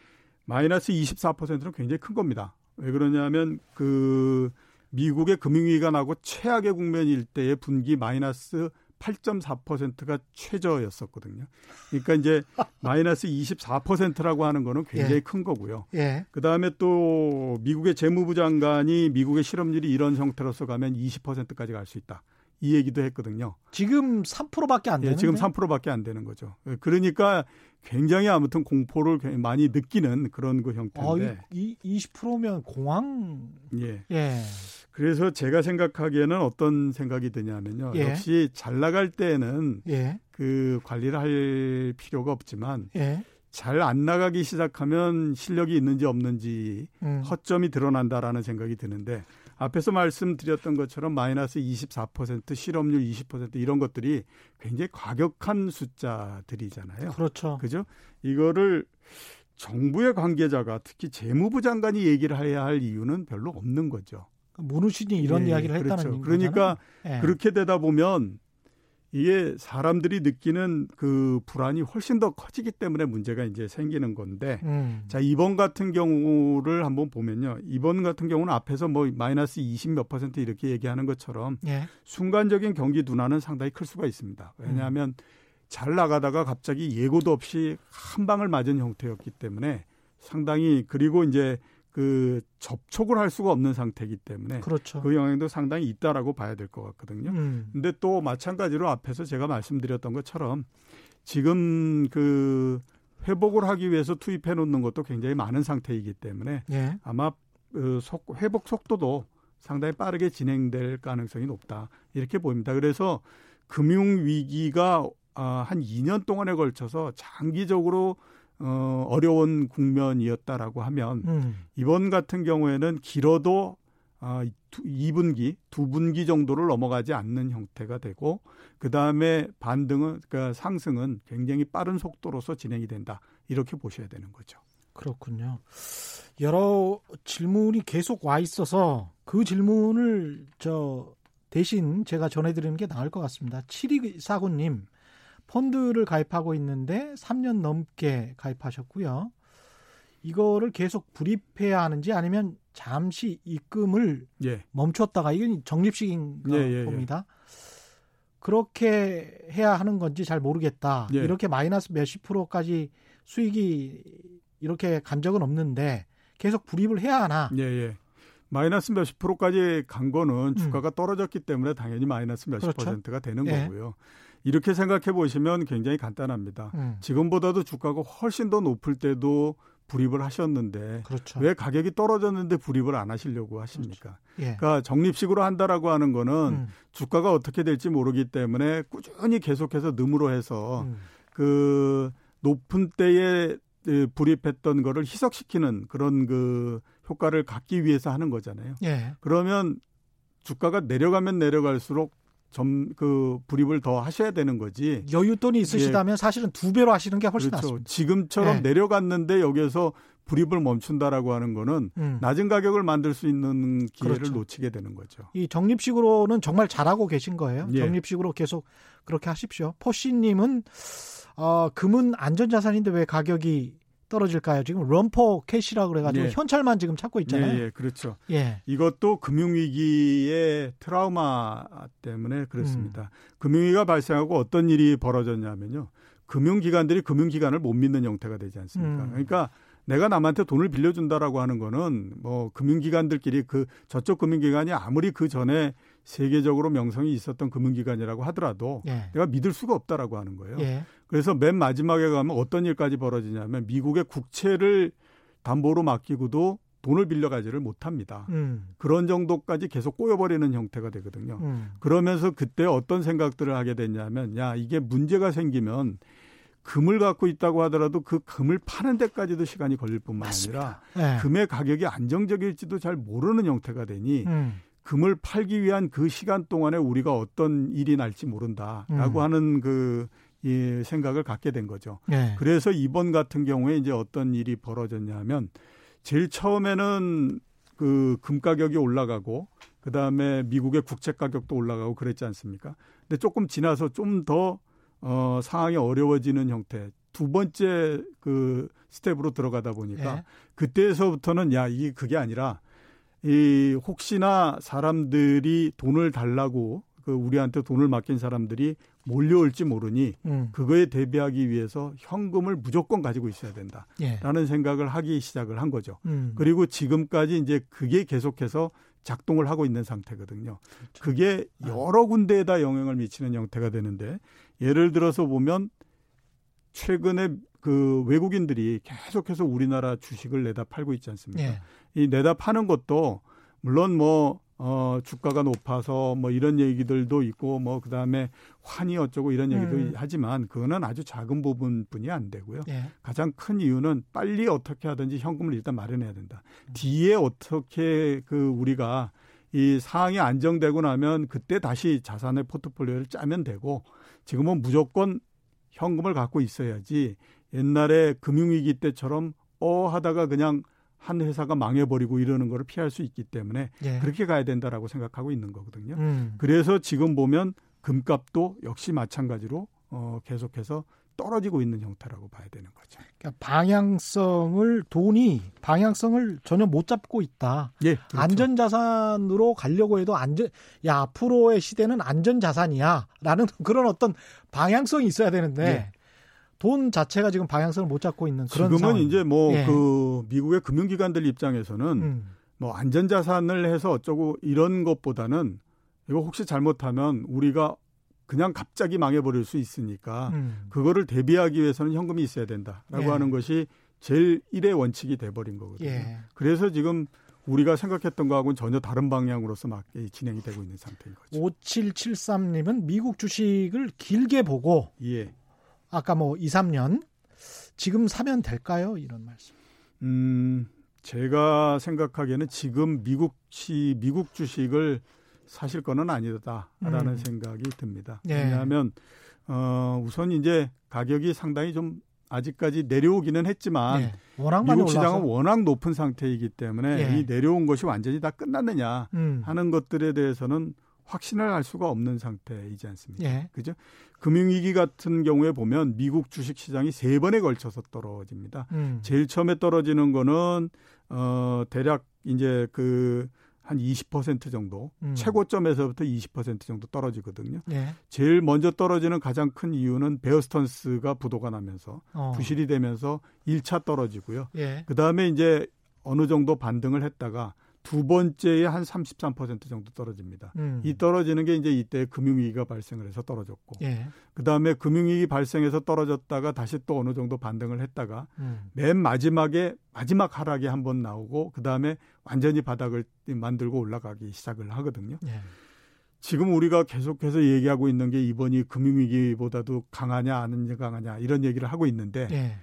마이너스 24%는 굉장히 큰 겁니다. 왜 그러냐면 그 미국의 금융위기가 나고 최악의 국면일 때의 분기 마이너스 8.4%가 최저였었거든요. 그러니까 이제 마이너스 24%라고 하는 거는 굉장히 예. 큰 거고요. 예. 그 다음에 또 미국의 재무부 장관이 미국의 실업률이 이런 형태로서 가면 20%까지 갈 수 있다. 이 얘기도 했거든요. 지금 3%밖에 안 되는 예, 지금 3%밖에 안 되는 거죠. 그러니까 굉장히 아무튼 공포를 많이 느끼는 그런 그 형태인데. 아, 이, 20%면 공황. 예. 예. 그래서 제가 생각하기에는 어떤 생각이 드냐면요. 예. 역시 잘 나갈 때는 예. 그 관리를 할 필요가 없지만 예. 잘안 나가기 시작하면 실력이 있는지 없는지 음. 허점이 드러난다라는 생각이 드는데 앞에서 말씀드렸던 것처럼 마이너스 24% 실업률 20% 이런 것들이 굉장히 과격한 숫자들이잖아요. 그렇죠. 그죠? 이거를 정부의 관계자가 특히 재무부 장관이 얘기를 해야 할 이유는 별로 없는 거죠. 문우신이 이런 예, 이야기를 그렇죠. 했다는 그렇죠. 그러니까 예. 그렇게 되다 보면 이게 사람들이 느끼는 그 불안이 훨씬 더 커지기 때문에 문제가 이제 생기는 건데 음. 자 이번 같은 경우를 한번 보면요 이번 같은 경우는 앞에서 뭐 마이너스 20 몇 퍼센트 이렇게 얘기하는 것처럼 예. 순간적인 경기 둔화는 상당히 클 수가 있습니다 왜냐하면 음. 잘 나가다가 갑자기 예고도 없이 한 방을 맞은 형태였기 때문에 상당히 그리고 이제 그 접촉을 할 수가 없는 상태이기 때문에 그렇죠. 그 영향도 상당히 있다라고 봐야 될 것 같거든요. 음. 근데 또 마찬가지로 앞에서 제가 말씀드렸던 것처럼 지금 그 회복을 하기 위해서 투입해 놓는 것도 굉장히 많은 상태이기 때문에 예. 아마 그 속, 회복 속도도 상당히 빠르게 진행될 가능성이 높다 이렇게 보입니다. 그래서 금융 위기가 아, 한 2년 동안에 걸쳐서 장기적으로 어, 어려운 국면이었다라고 하면 음. 이번 같은 경우에는 길어도 아, 2분기, 2분기 정도를 넘어가지 않는 형태가 되고 그 다음에 반등은 그러니까 상승은 굉장히 빠른 속도로서 진행이 된다 이렇게 보셔야 되는 거죠. 그렇군요. 여러 질문이 계속 와 있어서 그 질문을 저 대신 제가 전해드리는 게 나을 것 같습니다. 7249님, 펀드를 가입하고 있는데 3년 넘게 가입하셨고요. 이거를 계속 불입해야 하는지 아니면 잠시 입금을 예. 멈췄다가 이건 적립식인 예, 예, 예, 겁니다. 그렇게 해야 하는 건지 잘 모르겠다. 예. 이렇게 마이너스 몇십 프로까지 수익이 이렇게 간 적은 없는데 계속 불입을 해야 하나? 예, 예. 마이너스 몇십 프로까지 간 거는 음. 주가가 음. 떨어졌기 때문에 당연히 마이너스 몇십 그렇죠? 퍼센트가 되는 예. 거고요. 이렇게 생각해 보시면 굉장히 간단합니다. 음. 지금보다도 주가가 훨씬 더 높을 때도 불입을 하셨는데 그렇죠. 왜 가격이 떨어졌는데 불입을 안 하시려고 하십니까? 그렇죠. 예. 그러니까 적립식으로 한다라고 하는 거는 음. 주가가 어떻게 될지 모르기 때문에 꾸준히 계속해서 능으로 해서 음. 그 높은 때에 불입했던 거를 희석시키는 그런 그 효과를 갖기 위해서 하는 거잖아요. 예. 그러면 주가가 내려가면 내려갈수록 점 그 불입을 더 하셔야 되는 거지. 여윳돈이 있으시다면 예. 사실은 두 배로 하시는 게 훨씬 그렇죠. 낫습니다. 지금처럼 네. 내려갔는데 여기에서 불입을 멈춘다라고 하는 거는 음. 낮은 가격을 만들 수 있는 기회를 그렇죠. 놓치게 되는 거죠. 이 적립식으로는 정말 잘하고 계신 거예요. 예. 적립식으로 계속 그렇게 하십시오. 포씨님은 어, 금은 안전자산인데 왜 가격이 떨어질까요? 지금 럼퍼 캐시라 그래가지고 예. 현찰만 지금 찾고 있잖아요. 예, 예, 그렇죠. 예. 이것도 금융위기의 트라우마 때문에 그렇습니다. 음. 금융위기가 발생하고 어떤 일이 벌어졌냐면요. 금융기관들이 금융기관을 못 믿는 형태가 되지 않습니까? 음. 그러니까 내가 남한테 돈을 빌려준다라고 하는 거는 뭐 금융기관들끼리 그 저쪽 금융기관이 아무리 그 전에 세계적으로 명성이 있었던 금융기관이라고 하더라도 예. 내가 믿을 수가 없다라고 하는 거예요. 예. 그래서 맨 마지막에 가면 어떤 일까지 벌어지냐면 미국의 국채를 담보로 맡기고도 돈을 빌려가지를 못합니다. 음. 그런 정도까지 계속 꼬여버리는 형태가 되거든요. 음. 그러면서 그때 어떤 생각들을 하게 됐냐면 야 이게 문제가 생기면 금을 갖고 있다고 하더라도 그 금을 파는 데까지도 시간이 걸릴 뿐만. 아니라 네. 금의 가격이 안정적일지도 잘 모르는 형태가 되니 음. 금을 팔기 위한 그 시간 동안에 우리가 어떤 일이 날지 모른다라고 음. 하는 그 이 생각을 갖게 된 거죠. 네. 그래서 이번 같은 경우에 이제 어떤 일이 벌어졌냐면 제일 처음에는 그 금 가격이 올라가고 그 다음에 미국의 국채 가격도 올라가고 그랬지 않습니까? 근데 조금 지나서 좀더 어, 상황이 어려워지는 형태. 두 번째 그 스텝으로 들어가다 보니까 예. 그때에서부터는 야, 이게 그게 아니라 이 혹시나 사람들이 돈을 달라고 그 우리한테 돈을 맡긴 사람들이 몰려올지 모르니 음. 그거에 대비하기 위해서 현금을 무조건 가지고 있어야 된다라는 예. 생각을 하기 시작을 한 거죠. 음. 그리고 지금까지 이제 그게 계속해서 작동을 하고 있는 상태거든요. 그렇죠. 그게 여러 군데에다 영향을 미치는 형태가 되는데 예를 들어서 보면 최근에 그 외국인들이 계속해서 우리나라 주식을 내다 팔고 있지 않습니까? 예. 이 내다 파는 것도 물론 뭐 어, 주가가 높아서 뭐 이런 얘기들도 있고 뭐 그다음에 환이 어쩌고 이런 얘기도 음. 하지만 그거는 아주 작은 부분뿐이 안 되고요. 예. 가장 큰 이유는 빨리 어떻게 하든지 현금을 일단 마련해야 된다. 음. 뒤에 어떻게 그 우리가 이 상황이 안정되고 나면 그때 다시 자산의 포트폴리오를 짜면 되고 지금은 무조건 현금을 갖고 있어야지 옛날에 금융위기 때처럼 어 하다가 그냥 한 회사가 망해버리고 이러는 거를 피할 수 있기 때문에 예. 그렇게 가야 된다라고 생각하고 있는 거거든요. 음. 그래서 지금 보면 금값도 역시 마찬가지로 어, 계속해서 떨어지고 있는 형태라고 봐야 되는 거죠. 그러니까 방향성을 돈이 방향성을 전혀 못 잡고 있다. 예, 그렇죠. 안전 자산으로 가려고 해도 안전 야 앞으로의 시대는 안전 자산이야라는 그런 어떤 방향성이 있어야 되는데 예. 돈 자체가 지금 방향성을 못 잡고 있는 그런 지금은 상황. 이제 뭐그 예. 그 미국의 금융기관들 입장에서는 음. 뭐 안전자산을 해서 어쩌고 이런 것보다는 이거 혹시 잘못하면 우리가 그냥 갑자기 망해버릴 수 있으니까 음. 그거를 대비하기 위해서는 현금이 있어야 된다라고 예. 하는 것이 제일 일의 원칙이 돼버린 거거든요. 예. 그래서 지금 우리가 생각했던 거하고는 전혀 다른 방향으로서 막 진행이 되고 있는 상태인 거죠. 5773님은 미국 주식을 길게 보고 예. 아까 뭐 2, 3년 지금 사면 될까요? 이런 말씀. 음, 제가 생각하기에는 지금 미국 시 미국 주식을 사실 거는 아니다라는 음. 생각이 듭니다. 예. 왜냐하면 어, 우선 이제 가격이 상당히 좀 아직까지 내려오기는 했지만 예. 미국 시장은 워낙 높은 상태이기 때문에 예. 이 내려온 것이 완전히 다 끝났느냐 음. 하는 것들에 대해서는 확신을 할 수가 없는 상태이지 않습니까? 예. 그죠? 금융위기 같은 경우에 보면 미국 주식 시장이 세 번에 걸쳐서 떨어집니다. 음. 제일 처음에 떨어지는 거는 어 대략 이제 그 한 20% 정도 음. 최고점에서부터 20% 정도 떨어지거든요. 예. 제일 먼저 떨어지는 가장 큰 이유는 베어스턴스가 부도가 나면서 어. 부실이 되면서 1차 떨어지고요. 예. 그 다음에 이제 어느 정도 반등을 했다가 두 번째에 한 33% 정도 떨어집니다. 음. 이 떨어지는 게 이제 이때 금융위기가 발생을 해서 떨어졌고, 예. 그 다음에 금융위기 발생해서 떨어졌다가 다시 또 어느 정도 반등을 했다가 음. 맨 마지막에 마지막 하락이 한 번 나오고, 그 다음에 완전히 바닥을 만들고 올라가기 시작을 하거든요. 예. 지금 우리가 계속해서 얘기하고 있는 게 이번이 금융위기보다도 강하냐 아니냐 강하냐 이런 얘기를 하고 있는데 예.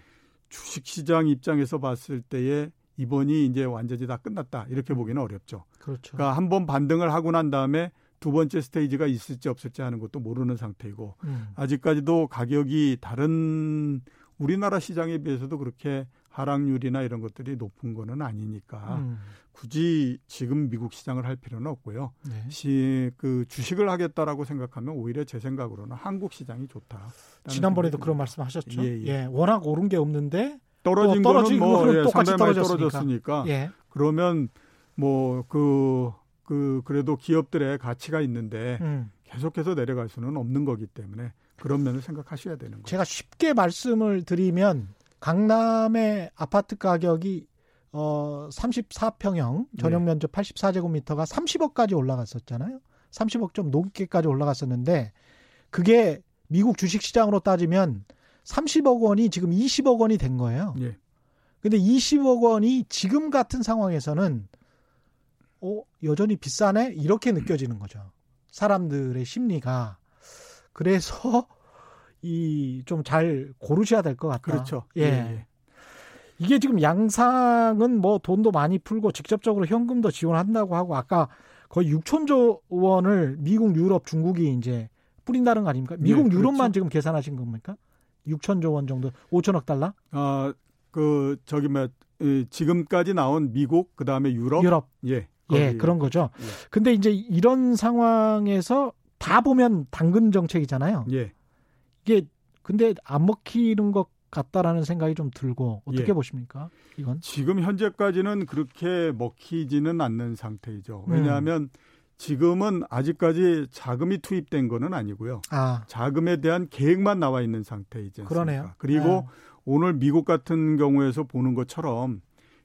주식시장 입장에서 봤을 때에 이번이 이제 완전히 다 끝났다 이렇게 보기는 어렵죠. 그렇죠. 그러니까 한 번 반등을 하고 난 다음에 두 번째 스테이지가 있을지 없을지 하는 것도 모르는 상태이고 음. 아직까지도 가격이 다른 우리나라 시장에 비해서도 그렇게 하락률이나 이런 것들이 높은 거는 아니니까 음. 굳이 지금 미국 시장을 할 필요는 없고요. 네. 시, 그 주식을 하겠다라고 생각하면 오히려 제 생각으로는 한국 시장이 좋다. 지난번에도 그런 말씀하셨죠. 예, 예. 예, 워낙 오른 게 없는데 떨어진 거는 뭐 예, 상당히 많이 떨어졌으니까. 예. 그러면 뭐 그그 그 그래도 기업들의 가치가 있는데 음. 계속해서 내려갈 수는 없는 거기 때문에 그런 면을 생각하셔야 되는 거죠. 제가 쉽게 말씀을 드리면 강남의 아파트 가격이 어 34평형 전용 면적 84제곱미터가 30억까지 올라갔었잖아요. 30억 좀 넘게까지 올라갔었는데 그게 미국 주식 시장으로 따지면 30억 원이 지금 20억 원이 된 거예요. 예. 근데 20억 원이 지금 같은 상황에서는 어, 여전히 비싸네? 이렇게 느껴지는 거죠. 사람들의 심리가. 그래서 이 좀 잘 고르셔야 될 것 같다. 그렇죠. 예. 예. 예. 이게 지금 양상은 뭐 돈도 많이 풀고 직접적으로 현금도 지원한다고 하고 아까 거의 6천조 원을 미국, 유럽, 중국이 이제 뿌린다는 거 아닙니까? 미국, 예, 유럽만 그렇죠. 지금 계산하신 겁니까? 6천조 원 정도, 5천억 달러? 아, 그 저기 뭐 지금까지 나온 미국 그다음에 유럽, 유럽, 예, 예 그런 거죠. 예. 근데 이제 이런 상황에서 다 보면 당근 정책이잖아요. 예. 이게 근데 안 먹히는 것 같다라는 생각이 좀 들고 어떻게 예. 보십니까? 이건 지금 현재까지는 그렇게 먹히지는 않는 상태이죠. 왜냐하면 음. 지금은 아직까지 자금이 투입된 거는 아니고요. 아. 자금에 대한 계획만 나와 있는 상태이죠. 그러네요. 그리고 네. 오늘 미국 같은 경우에서 보는 것처럼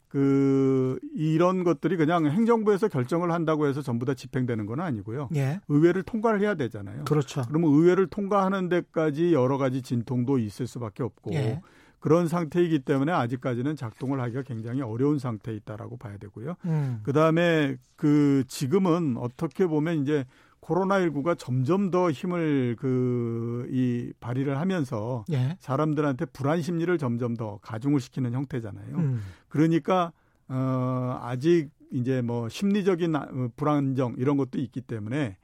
그 이런 것들이 그냥 행정부에서 결정을 한다고 해서 전부 다 집행되는 건 아니고요. 예. 의회를 통과를 해야 되잖아요. 그렇죠. 그러면 의회를 통과하는 데까지 여러 가지 진통도 있을 수밖에 없고 예. 그런 상태이기 때문에 아직까지는 작동을 하기가 굉장히 어려운 상태에 있다라고 봐야 되고요. 음. 그다음에 그 지금은 어떻게 보면 이제 코로나19가 점점 더 힘을 그 이 발휘를 하면서 예. 사람들한테 불안 심리를 점점 더 가중을 시키는 형태잖아요. 음. 그러니까 어 아직 이제 뭐 심리적인 아, 어, 불안정 이런 것도 있기 때문에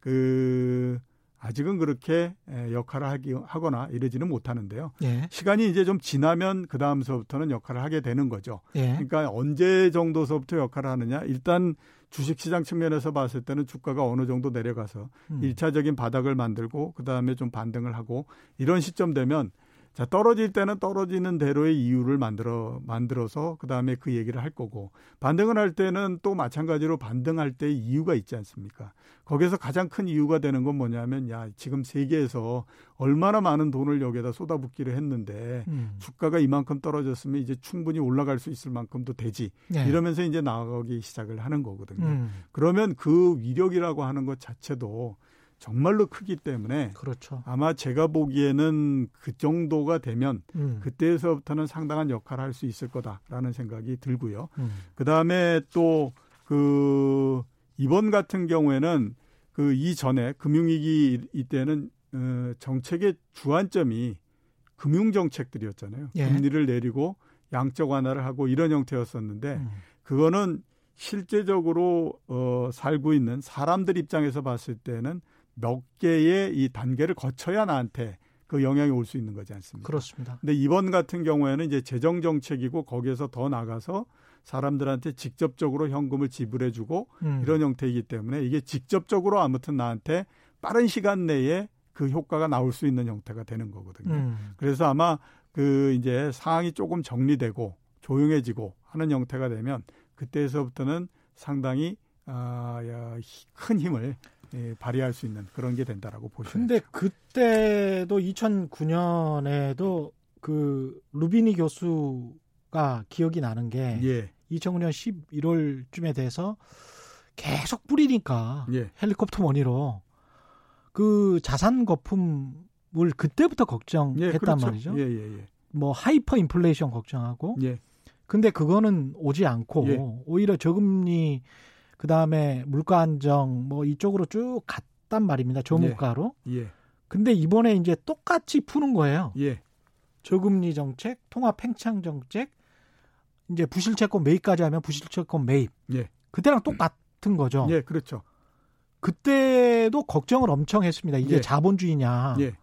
그 아직은 그렇게 역할을 하기 하거나 이러지는 못하는데요. 예. 시간이 이제 좀 지나면 그 다음서부터는 역할을 하게 되는 거죠. 예. 그러니까 언제 정도서부터 역할을 하느냐? 일단 주식시장 측면에서 봤을 때는 주가가 어느 정도 내려가서 음. 1차적인 바닥을 만들고 그 다음에 좀 반등을 하고 이런 시점 되면 자, 떨어질 때는 떨어지는 대로의 이유를 만들어, 만들어서 그 다음에 그 얘기를 할 거고, 반등을 할 때는 또 마찬가지로 반등할 때 이유가 있지 않습니까? 거기서 가장 큰 이유가 되는 건 뭐냐면, 야, 지금 세계에서 얼마나 많은 돈을 여기에다 쏟아붓기를 했는데, 음. 주가가 이만큼 떨어졌으면 이제 충분히 올라갈 수 있을 만큼도 되지. 네. 이러면서 이제 나가기 시작을 하는 거거든요. 음. 그러면 그 위력이라고 하는 것 자체도 정말로 크기 때문에 그렇죠. 아마 제가 보기에는 그 정도가 되면 음. 그때에서부터는 상당한 역할을 할 수 있을 거다라는 생각이 들고요. 음. 그다음에 또 그 이번 같은 경우에는 그 이전에 금융위기 이때는 어 정책의 주안점이 금융 정책들이었잖아요. 예. 금리를 내리고 양적 완화를 하고 이런 형태였었는데 음. 그거는 실제적으로 어 살고 있는 사람들 입장에서 봤을 때는 몇 개의 이 단계를 거쳐야 나한테 그 영향이 올 수 있는 거지 않습니까? 그렇습니다. 근데 이번 같은 경우에는 이제 재정 정책이고 거기에서 더 나가서 사람들한테 직접적으로 현금을 지불해 주고 음. 이런 형태이기 때문에 이게 직접적으로 아무튼 나한테 빠른 시간 내에 그 효과가 나올 수 있는 형태가 되는 거거든요. 음. 그래서 아마 그 이제 상황이 조금 정리되고 조용해지고 하는 형태가 되면 그때에서부터는 상당히 아, 야, 큰 힘을 예, 발휘할 수 있는 그런 게 된다라고 보시면. 근데 그때도 2009년에도 그 루비니 교수가 기억이 나는 게 예. 2009년 11월쯤에 돼서 계속 뿌리니까 예. 헬리콥터 머니로 그 자산 거품을 그때부터 걱정했단 예, 그렇죠. 말이죠. 예, 예, 예. 뭐 하이퍼 인플레이션 걱정하고. 근데 그거는 오지 않고 오히려 저금리 그 다음에 물가 안정 뭐 이쪽으로 쭉 갔단 말입니다. 저물가로. 예. 예. 근데 이번에 이제 똑같이 푸는 거예요. 예. 저금리 정책, 통합 팽창 정책, 이제 부실채권 매입까지 하면 부실채권 매입. 예. 그때랑 똑같은 거죠. 예, 그렇죠. 그때도 걱정을 엄청 했습니다. 이게 예. 자본주의냐. 예.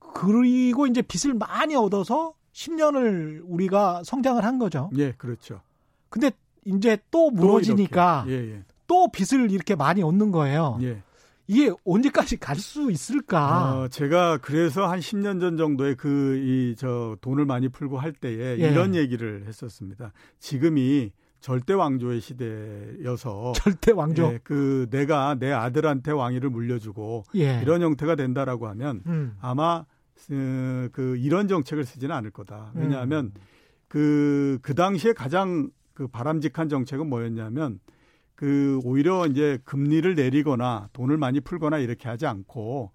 그리고 이제 빚을 많이 얻어서 10년을 우리가 성장을 한 거죠. 예, 그렇죠. 근데 이제 또 무너지니까 또, 예, 예. 또 빚을 이렇게 많이 얻는 거예요. 예. 이게 언제까지 갈 수 있을까? 어, 제가 그래서 한 10년 전 정도에 그 이 저 돈을 많이 풀고 할 때에 예. 이런 얘기를 했었습니다. 지금이 절대 왕조의 시대여서 절대 왕조. 예, 그 내가 내 아들한테 왕위를 물려주고 예. 이런 형태가 된다라고 하면 음. 아마 어, 그 이런 정책을 쓰지는 않을 거다. 왜냐하면 음. 그, 그 당시에 가장 그 바람직한 정책은 뭐였냐면 그 오히려 이제 금리를 내리거나 돈을 많이 풀거나 이렇게 하지 않고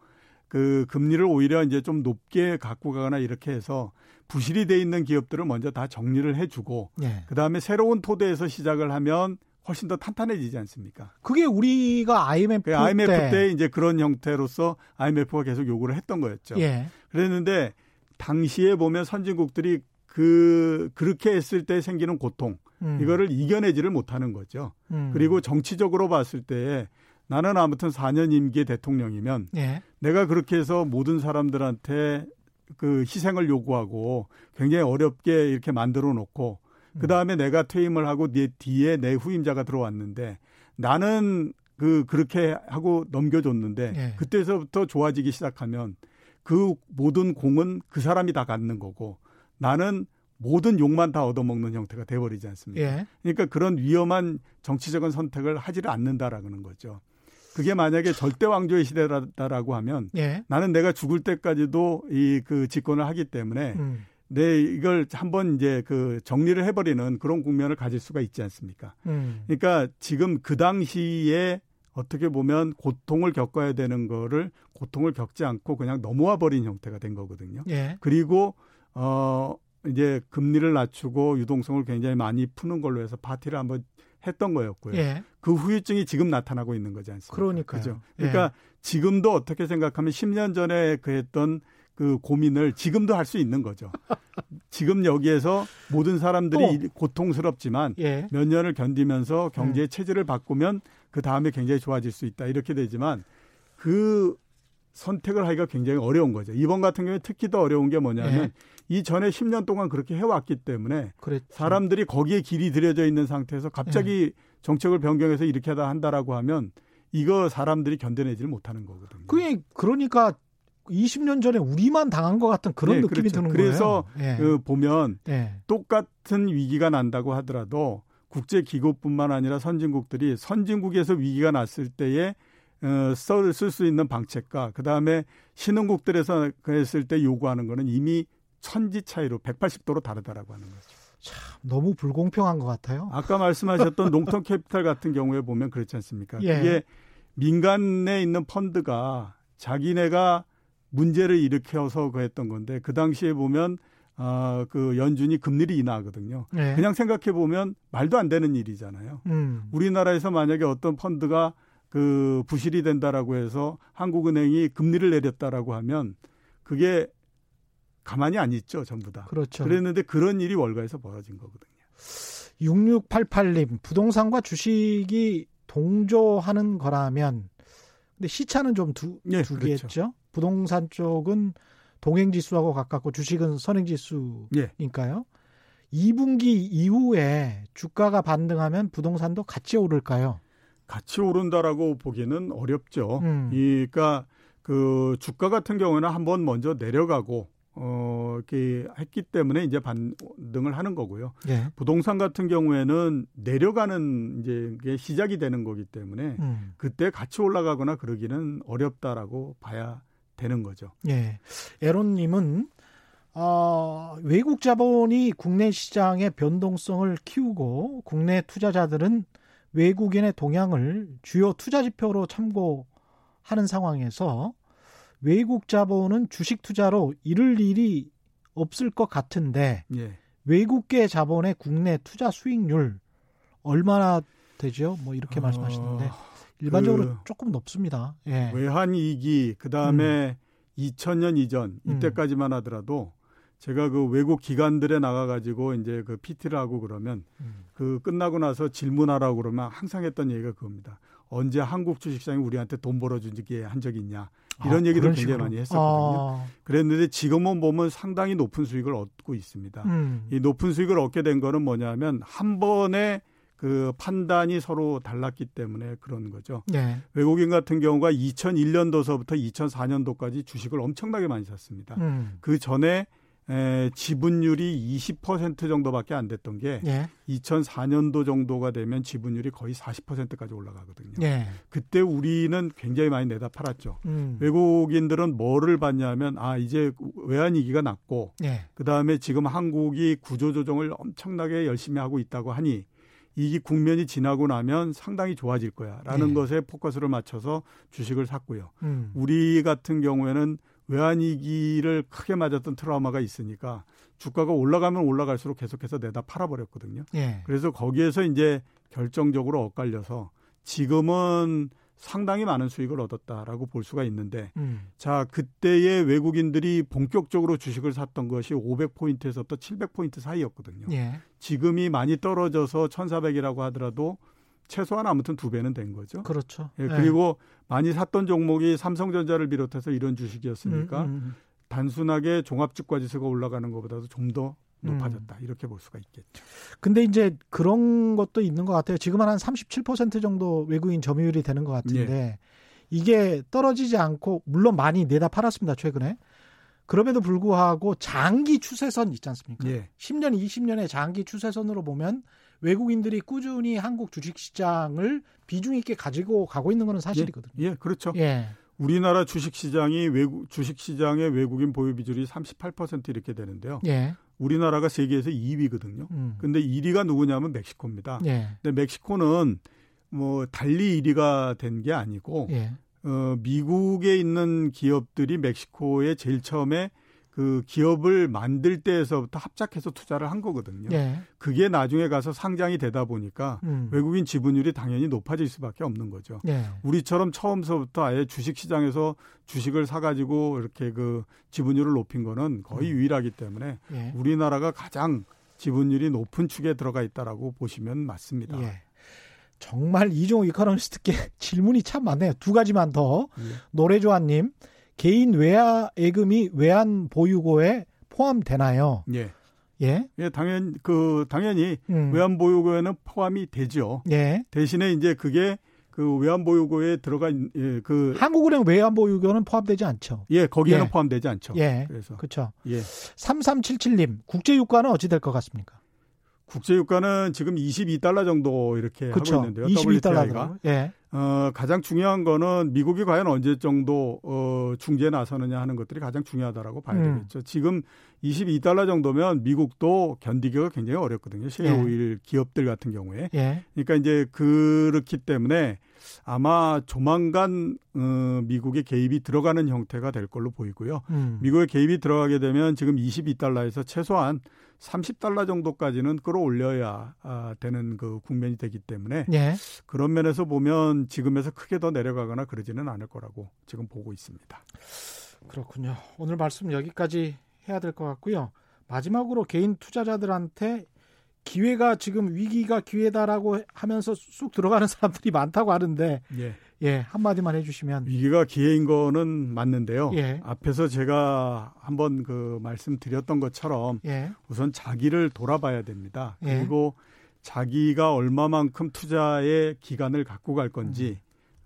그 금리를 오히려 이제 좀 높게 갖고 가거나 이렇게 해서 부실이 돼 있는 기업들을 먼저 다 정리를 해주고 예. 그 다음에 새로운 토대에서 시작을 하면 훨씬 더 탄탄해지지 않습니까? 그게 우리가 IMF, 그 IMF 때. 이제 그런 형태로서 IMF가 계속 요구를 했던 거였죠. 예. 그랬는데 당시에 보면 선진국들이 그 그렇게 했을 때 생기는 고통 음. 이거를 이겨내지를 못하는 거죠. 음. 그리고 정치적으로 봤을 때 나는 아무튼 4년 임기 대통령이면 예. 내가 그렇게 해서 모든 사람들한테 그 희생을 요구하고 굉장히 어렵게 이렇게 만들어 놓고 그 다음에 내가 퇴임을 하고 내 뒤에 내 후임자가 들어왔는데 나는 그 그렇게 하고 넘겨줬는데 예. 그때서부터 좋아지기 시작하면 그 모든 공은 그 사람이 다 갖는 거고 나는 모든 욕만 다 얻어먹는 형태가 돼버리지 않습니까? 예. 그러니까 그런 위험한 정치적인 선택을 하지를 않는다라는 거죠. 그게 만약에 절대 왕조의 시대다라고 하면 예. 나는 내가 죽을 때까지도 이 그 집권을 하기 때문에 음. 내 이걸 한번 이제 그 정리를 해버리는 그런 국면을 가질 수가 있지 않습니까? 음. 그러니까 지금 그 당시에 어떻게 보면 고통을 겪어야 되는 거를 고통을 겪지 않고 그냥 넘어와 버린 형태가 된 거거든요. 예. 그리고 어 이제 금리를 낮추고 유동성을 굉장히 많이 푸는 걸로 해서 파티를 한번 했던 거였고요. 예. 그 후유증이 지금 나타나고 있는 거지 않습니까? 그러니까요. 그죠? 예. 그러니까 지금도 어떻게 생각하면 10년 전에 그 했던 그 고민을 지금도 할 수 있는 거죠. 지금 여기에서 모든 사람들이 또. 이- 고통스럽지만 예. 몇 년을 견디면서 음. 경제 의 체질을 바꾸면 그 다음에 굉장히 좋아질 수 있다. 이렇게 되지만 그 선택을 하기가 굉장히 어려운 거죠. 이번 같은 경우에 특히 더 어려운 게 뭐냐면 예. 이 전에 10년 동안 그렇게 해왔기 때문에 그랬죠. 사람들이 거기에 길이 들여져 있는 상태에서 예. 갑자기 정책을 변경해서 이렇게 하다 한다라고 하면 이거 사람들이 견뎌내지를 못하는 거거든요. 그게 그러니까 20년 전에 우리만 당한 것 같은 그런 네, 느낌이 그렇죠. 드는 그래서 거예요. 예. 그 보면 예. 똑같은 위기가 난다고 하더라도 국제 기구뿐만 아니라 선진국들이 선진국에서 위기가 났을 때에 어, 쓸수 있는 방책과 그 다음에 신흥국들에서 그랬을 때 요구하는 거는 이미 천지 차이로 180도로 다르다라고 하는 거죠. 너무 불공평한 것 같아요. 아까 말씀하셨던 농턴 캐피탈 같은 경우에 보면 그렇지 않습니까? 예. 그게 민간에 있는 펀드가 자기네가 문제를 일으켜서 그 했던 건데 그 당시에 보면 아, 그 연준이 금리를 인하하거든요. 예. 그냥 생각해 보면 말도 안 되는 일이잖아요. 음. 우리나라에서 만약에 어떤 펀드가 그 부실이 된다라고 해서 한국은행이 금리를 내렸다라고 하면 그게 가만히 안 있죠, 전부 다. 그렇죠. 그랬는데 그런 일이 월가에서 벌어진 거거든요. 6688님, 부동산과 주식이 동조하는 거라면, 근데 시차는 좀 두, 예, 두겠죠? 그렇죠. 부동산 쪽은 동행 지수하고 가깝고 주식은 선행 지수니까요. 예. 2분기 이후에 주가가 반등하면 부동산도 같이 오를까요? 같이 오른다라고 보기는 어렵죠. 음. 이, 그러니까 그 주가 같은 경우에는 한번 먼저 내려가고 어, 이렇게 했기 때문에 이제 반등을 하는 거고요. 예. 부동산 같은 경우에는 내려가는 이제 게 시작이 되는 거기 때문에 음. 그때 같이 올라가거나 그러기는 어렵다라고 봐야 되는 거죠. 예. 에론님은 어, 외국 자본이 국내 시장의 변동성을 키우고 국내 투자자들은 외국인의 동향을 주요 투자 지표로 참고하는 상황에서 외국 자본은 주식 투자로 이를 일이 없을 것 같은데 예. 외국계 자본의 국내 투자 수익률 얼마나 되죠? 뭐 이렇게 어, 말씀하시는데 일반적으로 그 조금 높습니다. 예. 외환 위기 그다음에 2000년 이전 음. 이때까지만 하더라도 제가 그 외국 기관들에 나가 가지고 이제 그 PT를 하고 그러면 음. 그 끝나고 나서 질문하라고 그러면 항상 했던 얘기가 그겁니다. 언제 한국 주식시장이 우리한테 돈 벌어주게 한 적이 있냐. 이런 아, 얘기도 굉장히. 많이 했었거든요. 아. 그랬는데 지금은 보면 상당히 높은 수익을 얻고 있습니다. 음. 이 높은 수익을 얻게 된 거는 뭐냐면 한 번에 그 판단이 서로 달랐기 때문에 그런 거죠. 네. 외국인 같은 경우가 2001년도서부터 2004년도까지 주식을 엄청나게 많이 샀습니다. 음. 그 전에 에, 지분율이 20% 정도밖에 안 됐던 게 예. 2004년도 정도가 되면 지분율이 거의 40%까지 올라가거든요. 예. 그때 우리는 굉장히 많이 내다 팔았죠. 음. 외국인들은 뭐를 봤냐면 아 이제 외환 위기가 났고 예. 그 다음에 지금 한국이 구조조정을 엄청나게 열심히 하고 있다고 하니 이 국면이 지나고 나면 상당히 좋아질 거야라는 예. 것에 포커스를 맞춰서 주식을 샀고요. 음. 우리 같은 경우에는 외환위기를 크게 맞았던 트라우마가 있으니까 주가가 올라가면 올라갈수록 계속해서 내다 팔아버렸거든요. 예. 그래서 거기에서 이제 결정적으로 엇갈려서 지금은 상당히 많은 수익을 얻었다라고 볼 수가 있는데 음. 자 그때의 외국인들이 본격적으로 주식을 샀던 것이 500포인트에서부터 700포인트 사이였거든요. 예. 지금이 많이 떨어져서 1,400이라고 하더라도 최소한 아무튼 두 배는 된 거죠. 그렇죠. 예, 그리고 네. 많이 샀던 종목이 삼성전자를 비롯해서 이런 주식이었으니까 음, 음, 음. 단순하게 종합주가지수가 올라가는 것보다도 좀더 높아졌다 음. 이렇게 볼 수가 있겠죠. 근데 이제 그런 것도 있는 것 같아요. 지금은 한 37% 정도 외국인 점유율이 되는 것 같은데 예. 이게 떨어지지 않고 물론 많이 내다 팔았습니다 최근에. 그럼에도 불구하고 장기 추세선 있지 않습니까? 예. 10년, 20년의 장기 추세선으로 보면 외국인들이 꾸준히 한국 주식시장을 비중 있게 가지고 가고 있는 것은 사실이거든요. 예, 예 그렇죠. 예. 우리나라 주식시장이 외국 주식시장의 외국인 보유 비율이 38% 이렇게 되는데요. 예. 우리나라가 세계에서 2위거든요. 음. 근데 1위가 누구냐면 멕시코입니다. 예. 근데 멕시코는 뭐 달리 1위가 된 게 아니고 예. 어, 미국에 있는 기업들이 멕시코에 제일 처음에 그 기업을 만들 때에서부터 합작해서 투자를 한 거거든요. 네. 그게 나중에 가서 상장이 되다 보니까 음. 외국인 지분율이 당연히 높아질 수밖에 없는 거죠. 네. 우리처럼 처음서부터 아예 주식 시장에서 주식을 사가지고 이렇게 그 지분율을 높인 거는 거의 음. 유일하기 때문에 네. 우리나라가 가장 지분율이 높은 축에 들어가 있다라고 보시면 맞습니다. 예. 정말 이종호 이코노미스트께 질문이 참 많네요. 두 가지만 더. 예. 노래조아님. 개인 외화 예금이 외환 보유고에 포함되나요? 예. 예. 예, 당연 그 당연히 음. 외환 보유고에는 포함이 되죠. 예. 대신에 이제 그게 그 외환 보유고에 들어간 예, 그 한국은행 외환 보유고는 포함되지 않죠. 예, 거기에는 예. 포함되지 않죠. 예. 그래서 그렇죠. 예. 3377님, 국제 유가는 어찌 될 것 같습니까? 국제 유가는 지금 22달러 정도 이렇게 그쵸. 하고 있는데요. 22달러가. 예. 어, 가장 중요한 거는 미국이 과연 언제 정도 어, 중재에 나서느냐 하는 것들이 가장 중요하다라고 봐야 음. 되겠죠. 지금 22달러 정도면 미국도 견디기가 굉장히 어렵거든요. 셰일오일 예. 기업들 같은 경우에. 예. 그러니까 이제 그렇기 때문에 아마 조만간 어, 미국의 개입이 들어가는 형태가 될 걸로 보이고요. 음. 미국의 개입이 들어가게 되면 지금 22달러에서 최소한 30달러 정도까지는 끌어올려야 아, 되는 그 국면이 되기 때문에 예. 그런 면에서 보면 지금에서 크게 더 내려가거나 그러지는 않을 거라고 지금 보고 있습니다. 그렇군요. 오늘 말씀 여기까지 해야 될 것 같고요. 마지막으로 개인 투자자들한테 기회가 지금 위기가 기회다라고 하면서 쑥 들어가는 사람들이 많다고 하는데 예. 예, 한마디만 해주시면. 위기가 기회인 거는 맞는데요. 예. 앞에서 제가 한번 그 말씀드렸던 것처럼 예. 우선 자기를 돌아봐야 됩니다. 예. 그리고 자기가 얼마만큼 투자의 기간을 갖고 갈 건지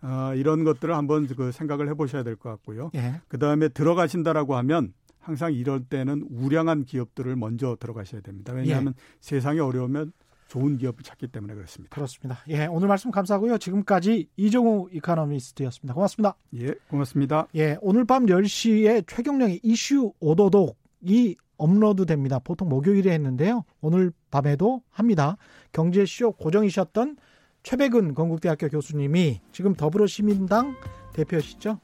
음. 어, 이런 것들을 한번 그 생각을 해보셔야 될 것 같고요. 예. 그 다음에 들어가신다라고 하면 항상 이럴 때는 우량한 기업들을 먼저 들어가셔야 됩니다. 왜냐하면 예. 세상이 어려우면 좋은 기업을 찾기 때문에 그렇습니다. 그렇습니다. 예, 오늘 말씀 감사하고요. 지금까지 이종우 이카노미스트였습니다. 고맙습니다. 예, 고맙습니다. 예, 오늘 밤 10시에 최경령의 이슈 오도독이 업로드 됩니다. 보통 목요일에 했는데요. 오늘 밤에도 합니다. 경제쇼 고정이셨던 최백은 건국대학교 교수님이 지금 더불어시민당 대표시죠.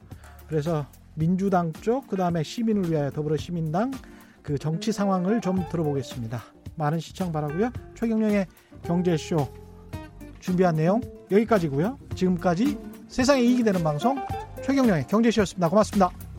그래서 민주당 쪽, 그 다음에 시민을 위하여 더불어시민당 그 정치 상황을 좀 들어보겠습니다. 많은 시청 바라고요. 최경령의 경제쇼 준비한 내용 여기까지고요. 지금까지 세상에 이익이 되는 방송 최경령의 경제쇼였습니다. 고맙습니다.